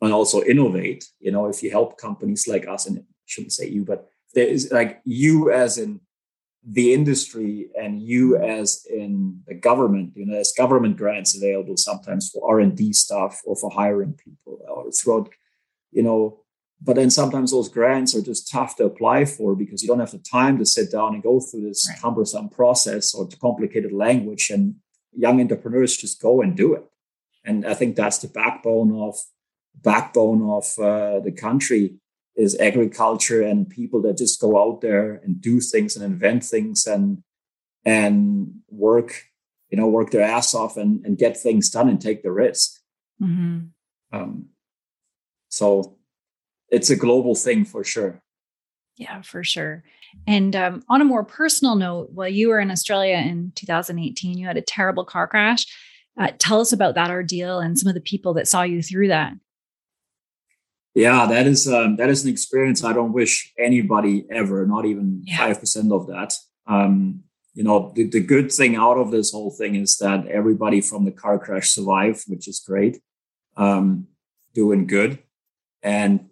and also innovate, you know, if you help companies like us, and I shouldn't say you, but there is like you as in the industry and you as in the government you know there's government grants available sometimes for r&d stuff or for hiring people or throughout you know but then sometimes those grants are just tough to apply for because you don't have the time to sit down and go through this right. cumbersome process or complicated language and young entrepreneurs just go and do it and i think that's the backbone of backbone of uh, the country is agriculture and people that just go out there and do things and invent things and and work you know work their ass off and, and get things done and take the risk. Mm-hmm. um, so it's a global thing for sure. Yeah for sure. And um, on a more personal note while you were in australia in 2018 you had a terrible car crash. Uh, tell us about that ordeal and some of the people that saw you through that yeah, that is um, that is an experience I don't wish anybody ever, not even 5% of that. Um, you know, the, the good thing out of this whole thing is that everybody from the car crash survived, which is great, um, doing good. And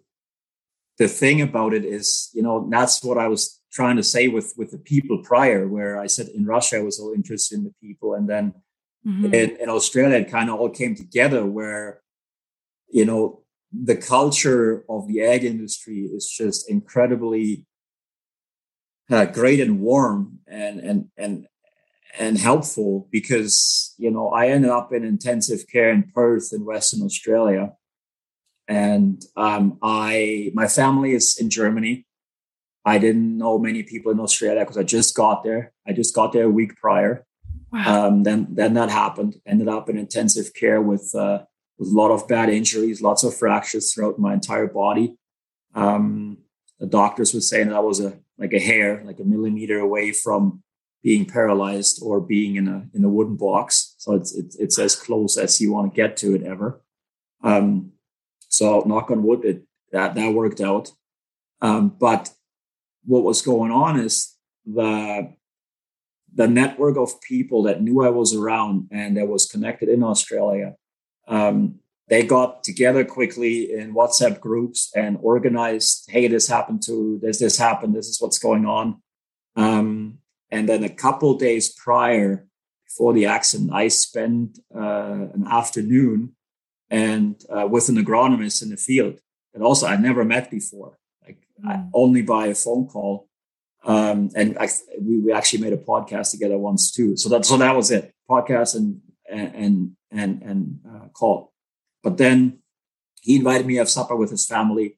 the thing about it is, you know, that's what I was trying to say with with the people prior, where I said in Russia I was so interested in the people, and then mm-hmm. in, in Australia it kind of all came together, where you know the culture of the ag industry is just incredibly uh, great and warm and and and and helpful because you know I ended up in intensive care in Perth in Western Australia, and um, I my family is in Germany. I didn't know many people in Australia because I just got there. I just got there a week prior. Wow. Um, then then that happened. Ended up in intensive care with uh, with a lot of bad injuries, lots of fractures throughout my entire body. Um, the doctors were saying that I was a like a hair, like a millimeter away from being paralyzed or being in a in a wooden box. So it's it's, it's as close as you want to get to it ever. Um, so knock on wood, it that that worked out. Um, but what was going on is the the network of people that knew I was around and that was connected in Australia um, they got together quickly in WhatsApp groups and organized, hey, this happened to this, this happened, this is what's going on. Um, and then a couple days prior, before the accident, I spent uh, an afternoon and uh, with an agronomist in the field that also I never met before, like mm. I, only by a phone call. Um, and I, we, we actually made a podcast together once too. So that so that was it, podcast and and and and uh, call. But then he invited me to have supper with his family,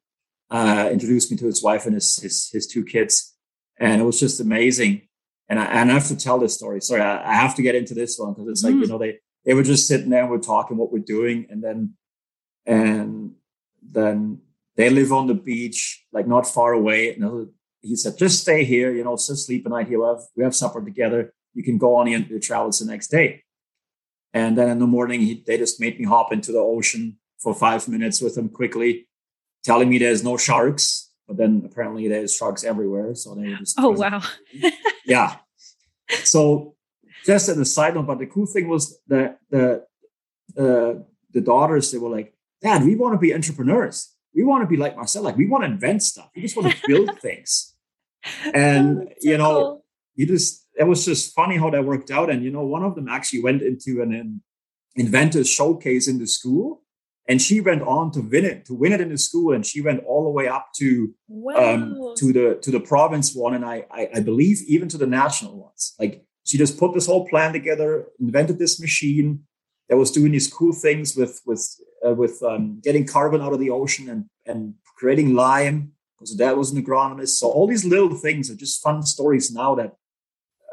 uh, introduced me to his wife and his, his, his two kids, and it was just amazing. And I, and I have to tell this story. Sorry, I, I have to get into this one because it's like mm. you know they they were just sitting there and we're talking what we're doing, and then and then they live on the beach, like not far away, another he said, just stay here, you know, just sleep a night here. We have, we have supper together. You can go on your travels the next day. And then in the morning, he, they just made me hop into the ocean for five minutes with them quickly, telling me there's no sharks. But then apparently there's sharks everywhere. So they just. Oh, wow. yeah. So just as a side note, but the cool thing was that the, uh, the daughters, they were like, Dad, we want to be entrepreneurs. We want to be like Marcel. Like we want to invent stuff. We just want to build things. And, oh, you know, cool. you just, it was just funny how that worked out. And, you know, one of them actually went into an, an inventors showcase in the school and she went on to win it to win it in the school and she went all the way up to um, wow. um, to the to the province one and I, I, I believe even to the national ones like she just put this whole plan together invented this machine that was doing these cool things with with uh, with um, getting carbon out of the ocean and and creating lime because that was an agronomist so all these little things are just fun stories now that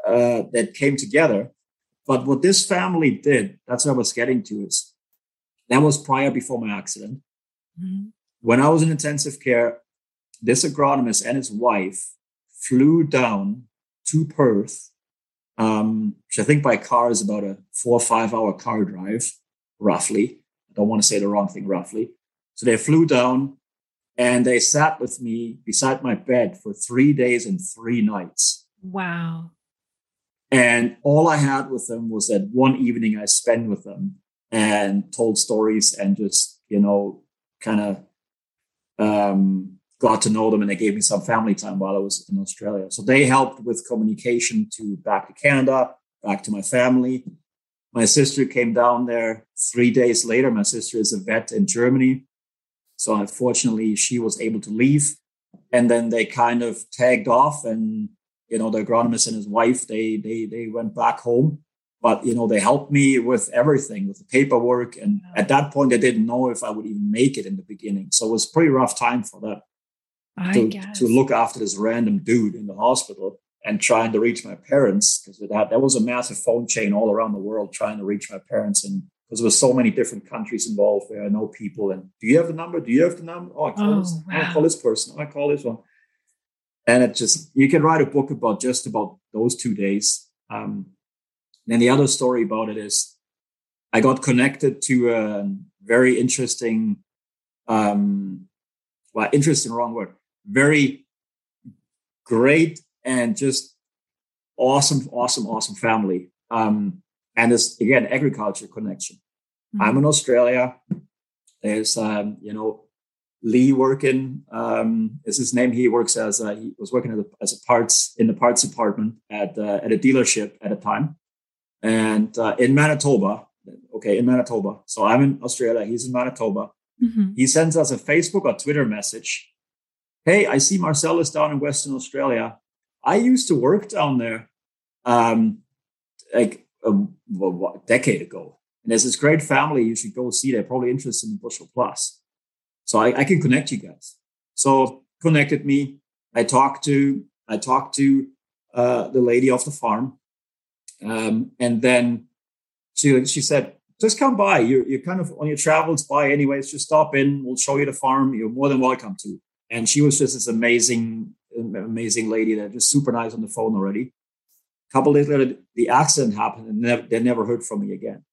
uh, that came together but what this family did that's what i was getting to is that was prior before my accident. Mm-hmm. When I was in intensive care, this agronomist and his wife flew down to Perth, um, which I think by car is about a four or five hour car drive, roughly. I don't want to say the wrong thing, roughly. So they flew down and they sat with me beside my bed for three days and three nights. Wow. And all I had with them was that one evening I spent with them and told stories and just you know kind of um, got to know them and they gave me some family time while I was in Australia. So they helped with communication to back to Canada, back to my family. My sister came down there three days later. My sister is a vet in Germany. So unfortunately, she was able to leave. And then they kind of tagged off and, you know, the agronomist and his wife, they, they, they went back home but you know they helped me with everything with the paperwork and at that point i didn't know if i would even make it in the beginning so it was pretty rough time for that I to, guess. to look after this random dude in the hospital and trying to reach my parents because that there was a massive phone chain all around the world trying to reach my parents and because there was so many different countries involved where I know people and do you have the number? Do you have the number? Oh, I call, oh, this, wow. I call this person. I call this one. And it just you can write a book about just about those two days. Um, then the other story about it is I got connected to a very interesting, um, well, interesting, wrong word, very great and just awesome, awesome, awesome family. Um, and this, again, agriculture connection. Mm-hmm. I'm in Australia. There's, um, you know, Lee working um, is his name. He works as a, he was working as a, as a parts in the parts department at uh, at a dealership at a time and uh, in Manitoba. Okay, in Manitoba. So I'm in Australia. He's in Manitoba. Mm-hmm. He sends us a Facebook or Twitter message. Hey, I see Marcel is down in Western Australia. I used to work down there, um, like a, a, decade ago. And there's this great family you should go see. They're probably interested in Bushel Plus. So I, I can connect you guys. So connected me. I talked to I talked to uh, the lady of the farm um, and then she she said, just come by. You're, you're kind of on your travels by anyways. Just stop in. We'll show you the farm. You're more than welcome to. And she was just this amazing, amazing lady that just super nice on the phone already. A couple days later, the accident happened and they never heard from me again.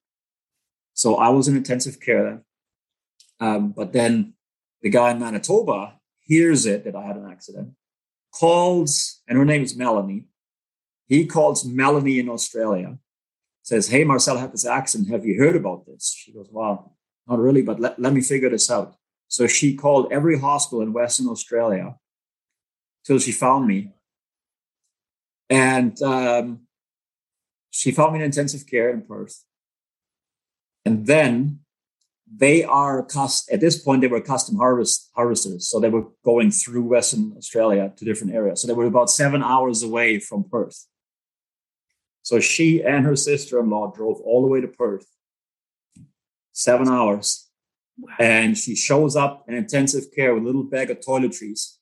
So I was in intensive care then. Um, but then the guy in Manitoba hears it that I had an accident, calls, and her name is Melanie. He calls Melanie in Australia, says, Hey, Marcel, have this accident. Have you heard about this? She goes, Well, not really, but let, let me figure this out. So she called every hospital in Western Australia till she found me. And um, she found me in intensive care in Perth. And then they are cost at this point they were custom harvest harvesters so they were going through western australia to different areas so they were about seven hours away from perth so she and her sister in law drove all the way to Perth, seven hours. Wow. And she shows up in intensive care with a little bag of toiletries,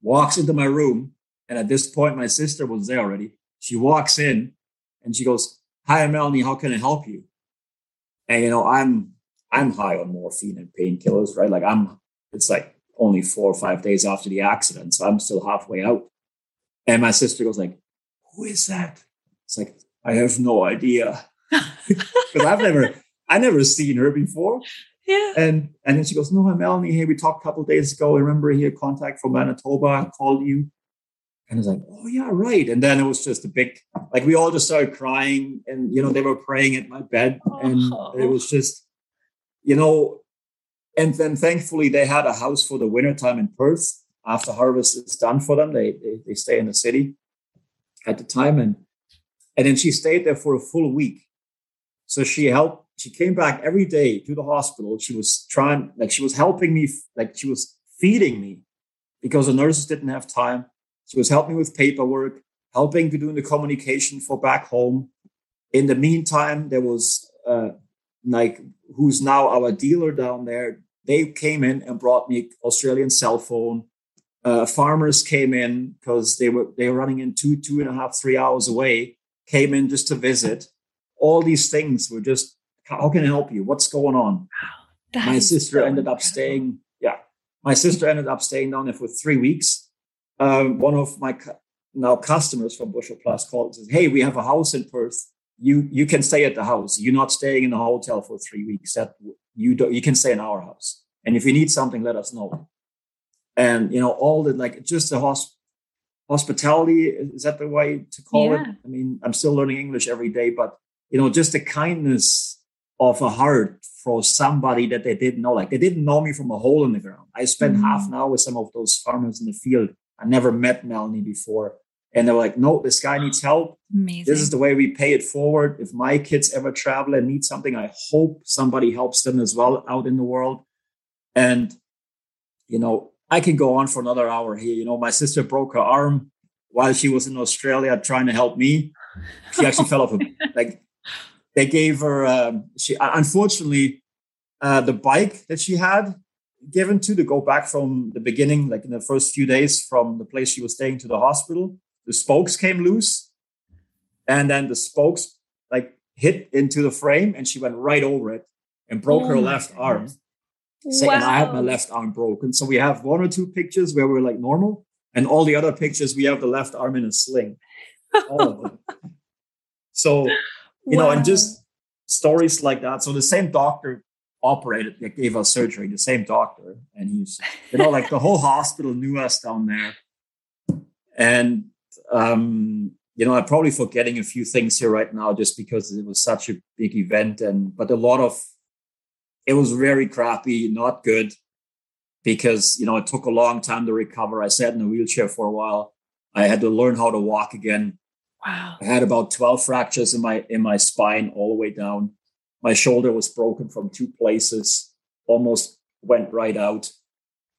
walks into my room. And at this point, my sister was there already. She walks in and she goes, Hi, Melanie, how can I help you? And you know, I'm I'm high on morphine and painkillers, right? Like I'm it's like only four or five days after the accident. So I'm still halfway out. And my sister goes like, who is that? It's like, I have no idea. Because I've never, I never seen her before. Yeah. And and then she goes, No, I'm Melanie. Hey, we talked a couple days ago. I remember here contact from Manitoba. I called you. And I was like, Oh yeah, right. And then it was just a big like we all just started crying and you know, they were praying at my bed. And Oh. it was just, you know, and then thankfully they had a house for the wintertime in Perth. After harvest is done for them, they, they they stay in the city at the time. And and then she stayed there for a full week. So she helped, she came back every day to the hospital. She was trying, like, she was helping me, like, she was feeding me because the nurses didn't have time. She was helping with paperwork, helping to do the communication for back home. In the meantime, there was, uh, like, who's now our dealer down there. They came in and brought me Australian cell phone. Uh, farmers came in because they were they were running in two two and a half three hours away. Came in just to visit all these things were just how can I help you? What's going on? That my sister so ended up staying. Yeah, my sister ended up staying down there for three weeks. Um, one of my cu- now customers from Bushel Plus called and says, "Hey, we have a house in Perth. You you can stay at the house. You're not staying in the hotel for three weeks. That you do, you can stay in our house. And if you need something, let us know." And you know all the like just the hosp- hospitality is that the way to call it? I mean, I'm still learning English every day, but you know, just the kindness of a heart for somebody that they didn't know. Like they didn't know me from a hole in the ground. I spent Mhm. half an hour with some of those farmers in the field. I never met Melanie before. And they're like, no, this guy needs help. Amazing. This is the way we pay it forward. If my kids ever travel and need something, I hope somebody helps them as well out in the world. And, you know, I can go on for another hour here. You know, my sister broke her arm while she was in Australia trying to help me. She actually fell off a, like, they gave her, um, she, unfortunately, uh, the bike that she had given to to go back from the beginning, like in the first few days from the place she was staying to the hospital, the spokes came loose. And then the spokes like hit into the frame and she went right over it and broke Oh her left arm. goodness. Say, And I had my left arm broken. So we have one or two pictures where we're like normal, and all the other pictures we have the left arm in a sling. All of them. So you know, and just stories like that. So the same doctor operated, that gave us surgery, the same doctor, and he's, you know, like the whole hospital knew us down there. And um, you know, I'm probably forgetting a few things here right now just because it was such a big event, and but a lot of it was very crappy, not good, because you know it took a long time to recover. I sat in a wheelchair for a while. I had to learn how to walk again. wow. I had about 12 fractures in my in my spine all the way down. My shoulder was broken from two places, almost went right out.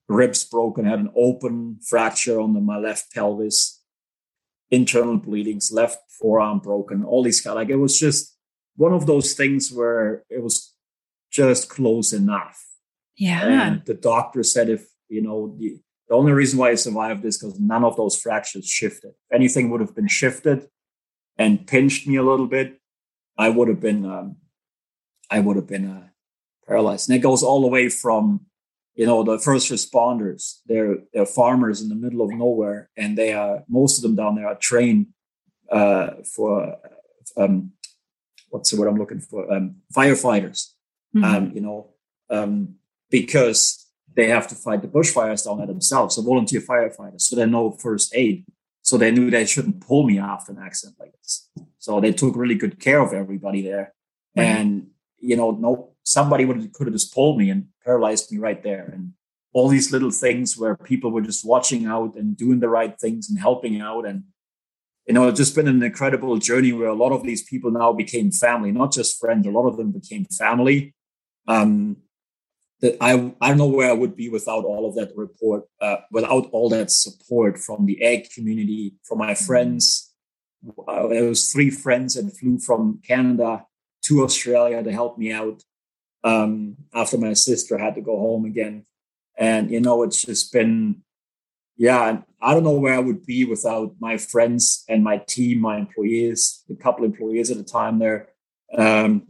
Ribs broken, had an open fracture on the, my left pelvis, internal bleedings, left forearm broken, all these kind like it was just one of those things where it was just close enough. Yeah. And the doctor said if, you know, the, the only reason why I survived is because none of those fractures shifted. If anything would have been shifted and pinched me a little bit, I would have been, um, I would have been uh, paralyzed. And it goes all the way from, you know, the first responders. They're they're farmers in the middle of nowhere, and they are most of them down there are trained uh, for um, what's the word I'm looking for? Um, firefighters Mhm. um, you know, um, because they have to fight the bushfires down there themselves, so volunteer firefighters. So they know first aid. So they knew they shouldn't pull me after an accident like this. So they took really good care of everybody there. And you know, no, somebody would could have just pulled me and paralyzed me right there. And all these little things where people were just watching out and doing the right things and helping out and you know, it's just been an incredible journey where a lot of these people now became family, not just friends. A lot of them became family um, that I I don't know where I would be without all of that report, uh, without all that support from the ag community, from my friends. Uh, there was three friends that flew from Canada to Australia to help me out um, after my sister had to go home again, and you know it's just been, yeah. I don't know where I would be without my friends and my team, my employees, a couple employees at a time there, um,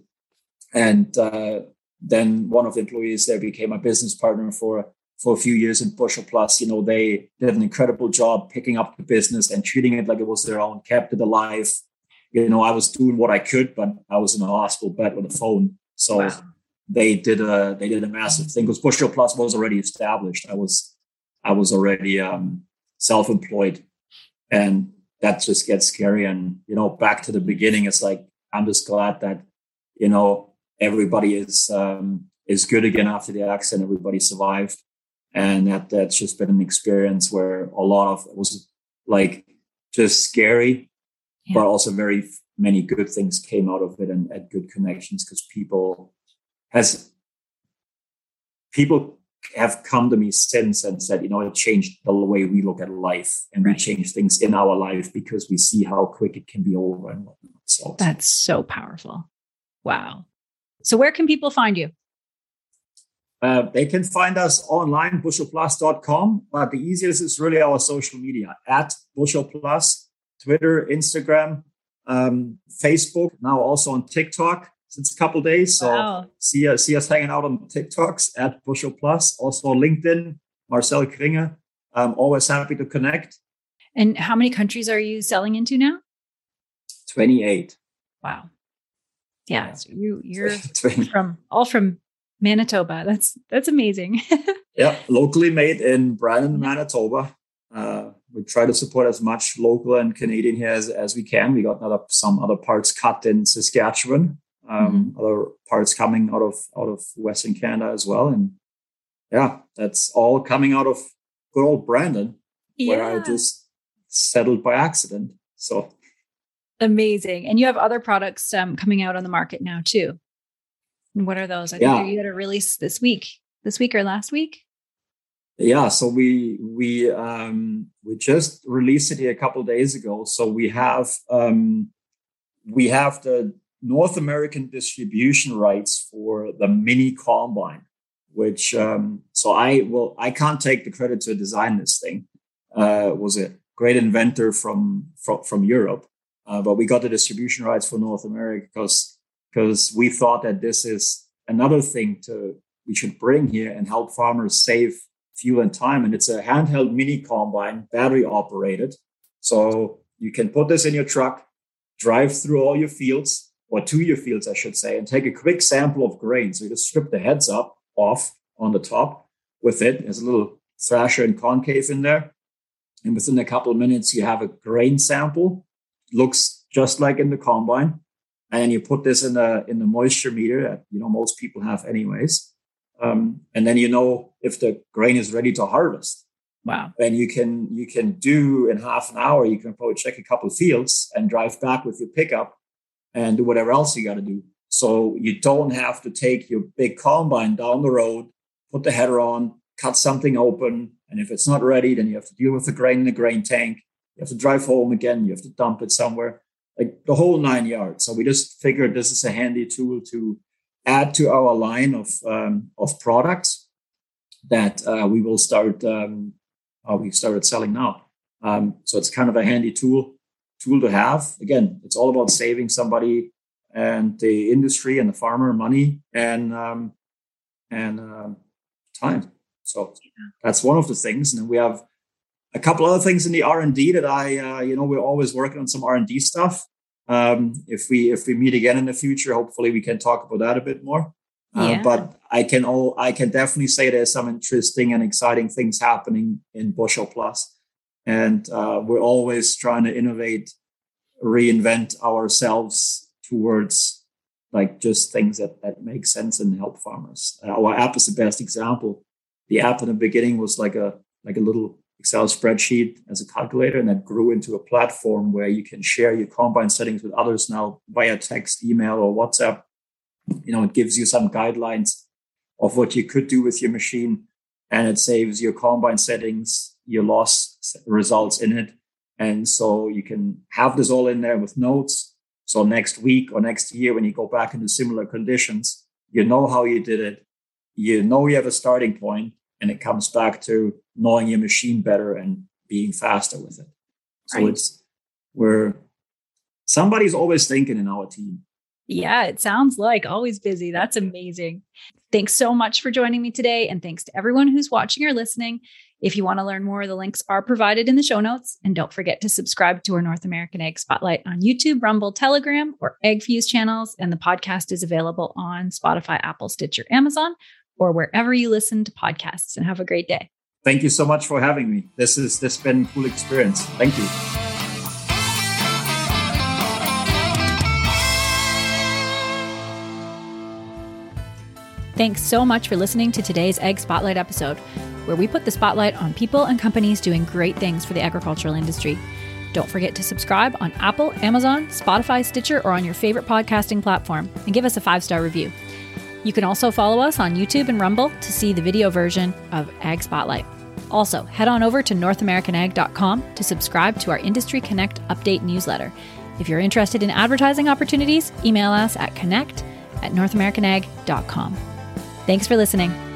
and. Uh, then one of the employees there became a business partner for for a few years in Bushel Plus. You know, they did an incredible job picking up the business and treating it like it was their own, kept it alive. You know, I was doing what I could, but I was in a hospital bed with a phone. So wow. They did a they did a massive thing because Bushel Plus was already established. I was I was already um, self-employed, and that just gets scary. And you know, back to the beginning, it's like I'm just glad that you know everybody is um, is good again after the accident. Everybody survived, and that that's just been an experience where a lot of it was like just scary, yeah. but also very many good things came out of it and, and good connections because people has people have come to me since and said, you know, it changed the way we look at life and right. we change things in our life because we see how quick it can be over and whatnot. So that's so powerful. Wow. So where can people find you? Uh, they can find us online, bushelplus.com. But the easiest is really our social media at bushelplus, Twitter, Instagram, um, Facebook, now also on TikTok since a couple days. So wow. see, uh, see us hanging out on TikToks at Bushel Plus, also LinkedIn, Marcel Kringe. I'm always happy to connect. And how many countries are you selling into now? 28. Wow. Yeah, yeah. So you you're from all from Manitoba. That's that's amazing. yeah, locally made in Brandon, Manitoba. Uh, we try to support as much local and Canadian here as, as we can. We got another, some other parts cut in Saskatchewan, um, mm-hmm. other parts coming out of out of Western Canada as well, and yeah, that's all coming out of good old Brandon, yeah. where I just settled by accident. So amazing, and you have other products um, coming out on the market now too. And what are those? I yeah. think you had a release this week, this week or last week. Yeah, so we we um, we just released it here a couple days ago. So we have um, we have the North American distribution rights for the mini combine, which um, so I will I can't take the credit to design this thing. Uh, was a great inventor from from, from Europe, uh, but we got the distribution rights for North America because because we thought that this is another thing to we should bring here and help farmers save fuel and time. And it's a handheld mini combine, battery operated. So you can put this in your truck, drive through all your fields, or to your fields, I should say, and take a quick sample of grain. So you just strip the heads up off on the top with it. There's a little thresher and concave in there. And within a couple of minutes, you have a grain sample. Looks just like in the combine. And you put this in the in the moisture meter that you know most people have anyways. Um, and then you know if the grain is ready to harvest. Wow. And you can you can do in half an hour, you can probably check a couple of fields and drive back with your pickup and do whatever else you got to do. So you don't have to take your big combine down the road, put the header on, cut something open. And if it's not ready, then you have to deal with the grain in the grain tank. You have to drive home again. You have to dump it somewhere, like the whole nine yards. So we just figured this is a handy tool to add to our line of um, of products that uh, we will start. Um, uh, we started selling now. Um, so it's kind of a handy tool tool to have. Again, it's all about saving somebody and the industry and the farmer money and um, and um, time. So that's one of the things. And then we have a couple other things in the R and D that I, uh, you know, we're always working on some R and D stuff. Um, if we if we meet again in the future, hopefully we can talk about that a bit more. Uh, yeah. But I can all I can definitely say there's some interesting and exciting things happening in Bushel Plus and uh, we're always trying to innovate reinvent ourselves towards like just things that, that make sense and help farmers. Uh, our app is the best example. The app in the beginning was like a like a little excel spreadsheet as a calculator and that grew into a platform where you can share your combine settings with others now via text email or whatsapp. You know it gives you some guidelines of what you could do with your machine and it saves your combine settings your loss results in it. And so you can have this all in there with notes. So next week or next year, when you go back into similar conditions, you know how you did it. You know you have a starting point, and it comes back to knowing your machine better and being faster with it. So right. it's where somebody's always thinking in our team. Yeah, it sounds like always busy. That's amazing. Thanks so much for joining me today. And thanks to everyone who's watching or listening. If you want to learn more, the links are provided in the show notes. And don't forget to subscribe to our North American Ag Spotlight on YouTube, Rumble, Telegram, or AgFuse channels. And the podcast is available on Spotify, Apple, Stitcher, Amazon, or wherever you listen to podcasts. And have a great day. Thank you so much for having me. This is this has been a cool experience. Thank you. Thanks so much for listening to today's Ag Spotlight episode, where we put the spotlight on people and companies doing great things for the agricultural industry. Don't forget to subscribe on Apple, Amazon, Spotify, Stitcher, or on your favorite podcasting platform, and give us a five star review. You can also follow us on YouTube and Rumble to see the video version of Ag Spotlight. Also, head on over to NorthAmericanAg.com to subscribe to our Industry Connect update newsletter. If you're interested in advertising opportunities, email us at connect at NorthAmericanAg.com. Thanks for listening.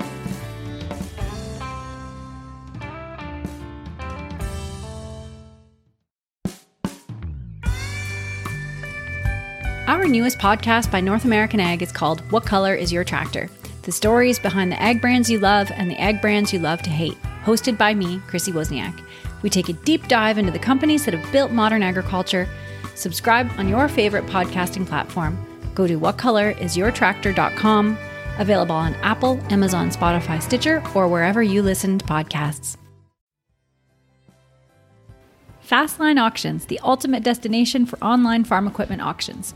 Our newest podcast by North American Ag is called What Color is Your Tractor? The stories behind the ag brands you love and the ag brands you love to hate. Hosted by me, Chrissy Wozniak. We take a deep dive into the companies that have built modern agriculture. Subscribe on your favorite podcasting platform. Go to whatcolorisyourtractor.com Available on Apple, Amazon, Spotify, Stitcher, or wherever you listen to podcasts. Fastline Auctions, the ultimate destination for online farm equipment auctions.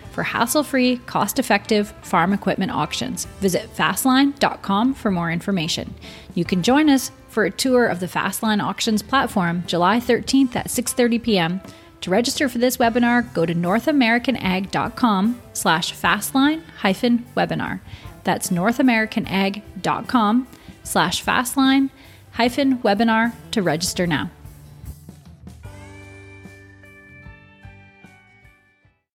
for hassle free, cost effective farm equipment auctions. Visit fastline.com for more information. You can join us for a tour of the Fastline Auctions platform July 13th at 6:30 p.m. To register for this webinar, go to northamericanag.com slash fastline hyphen webinar. That's northamericanag.com slash fastline hyphen webinar to register now.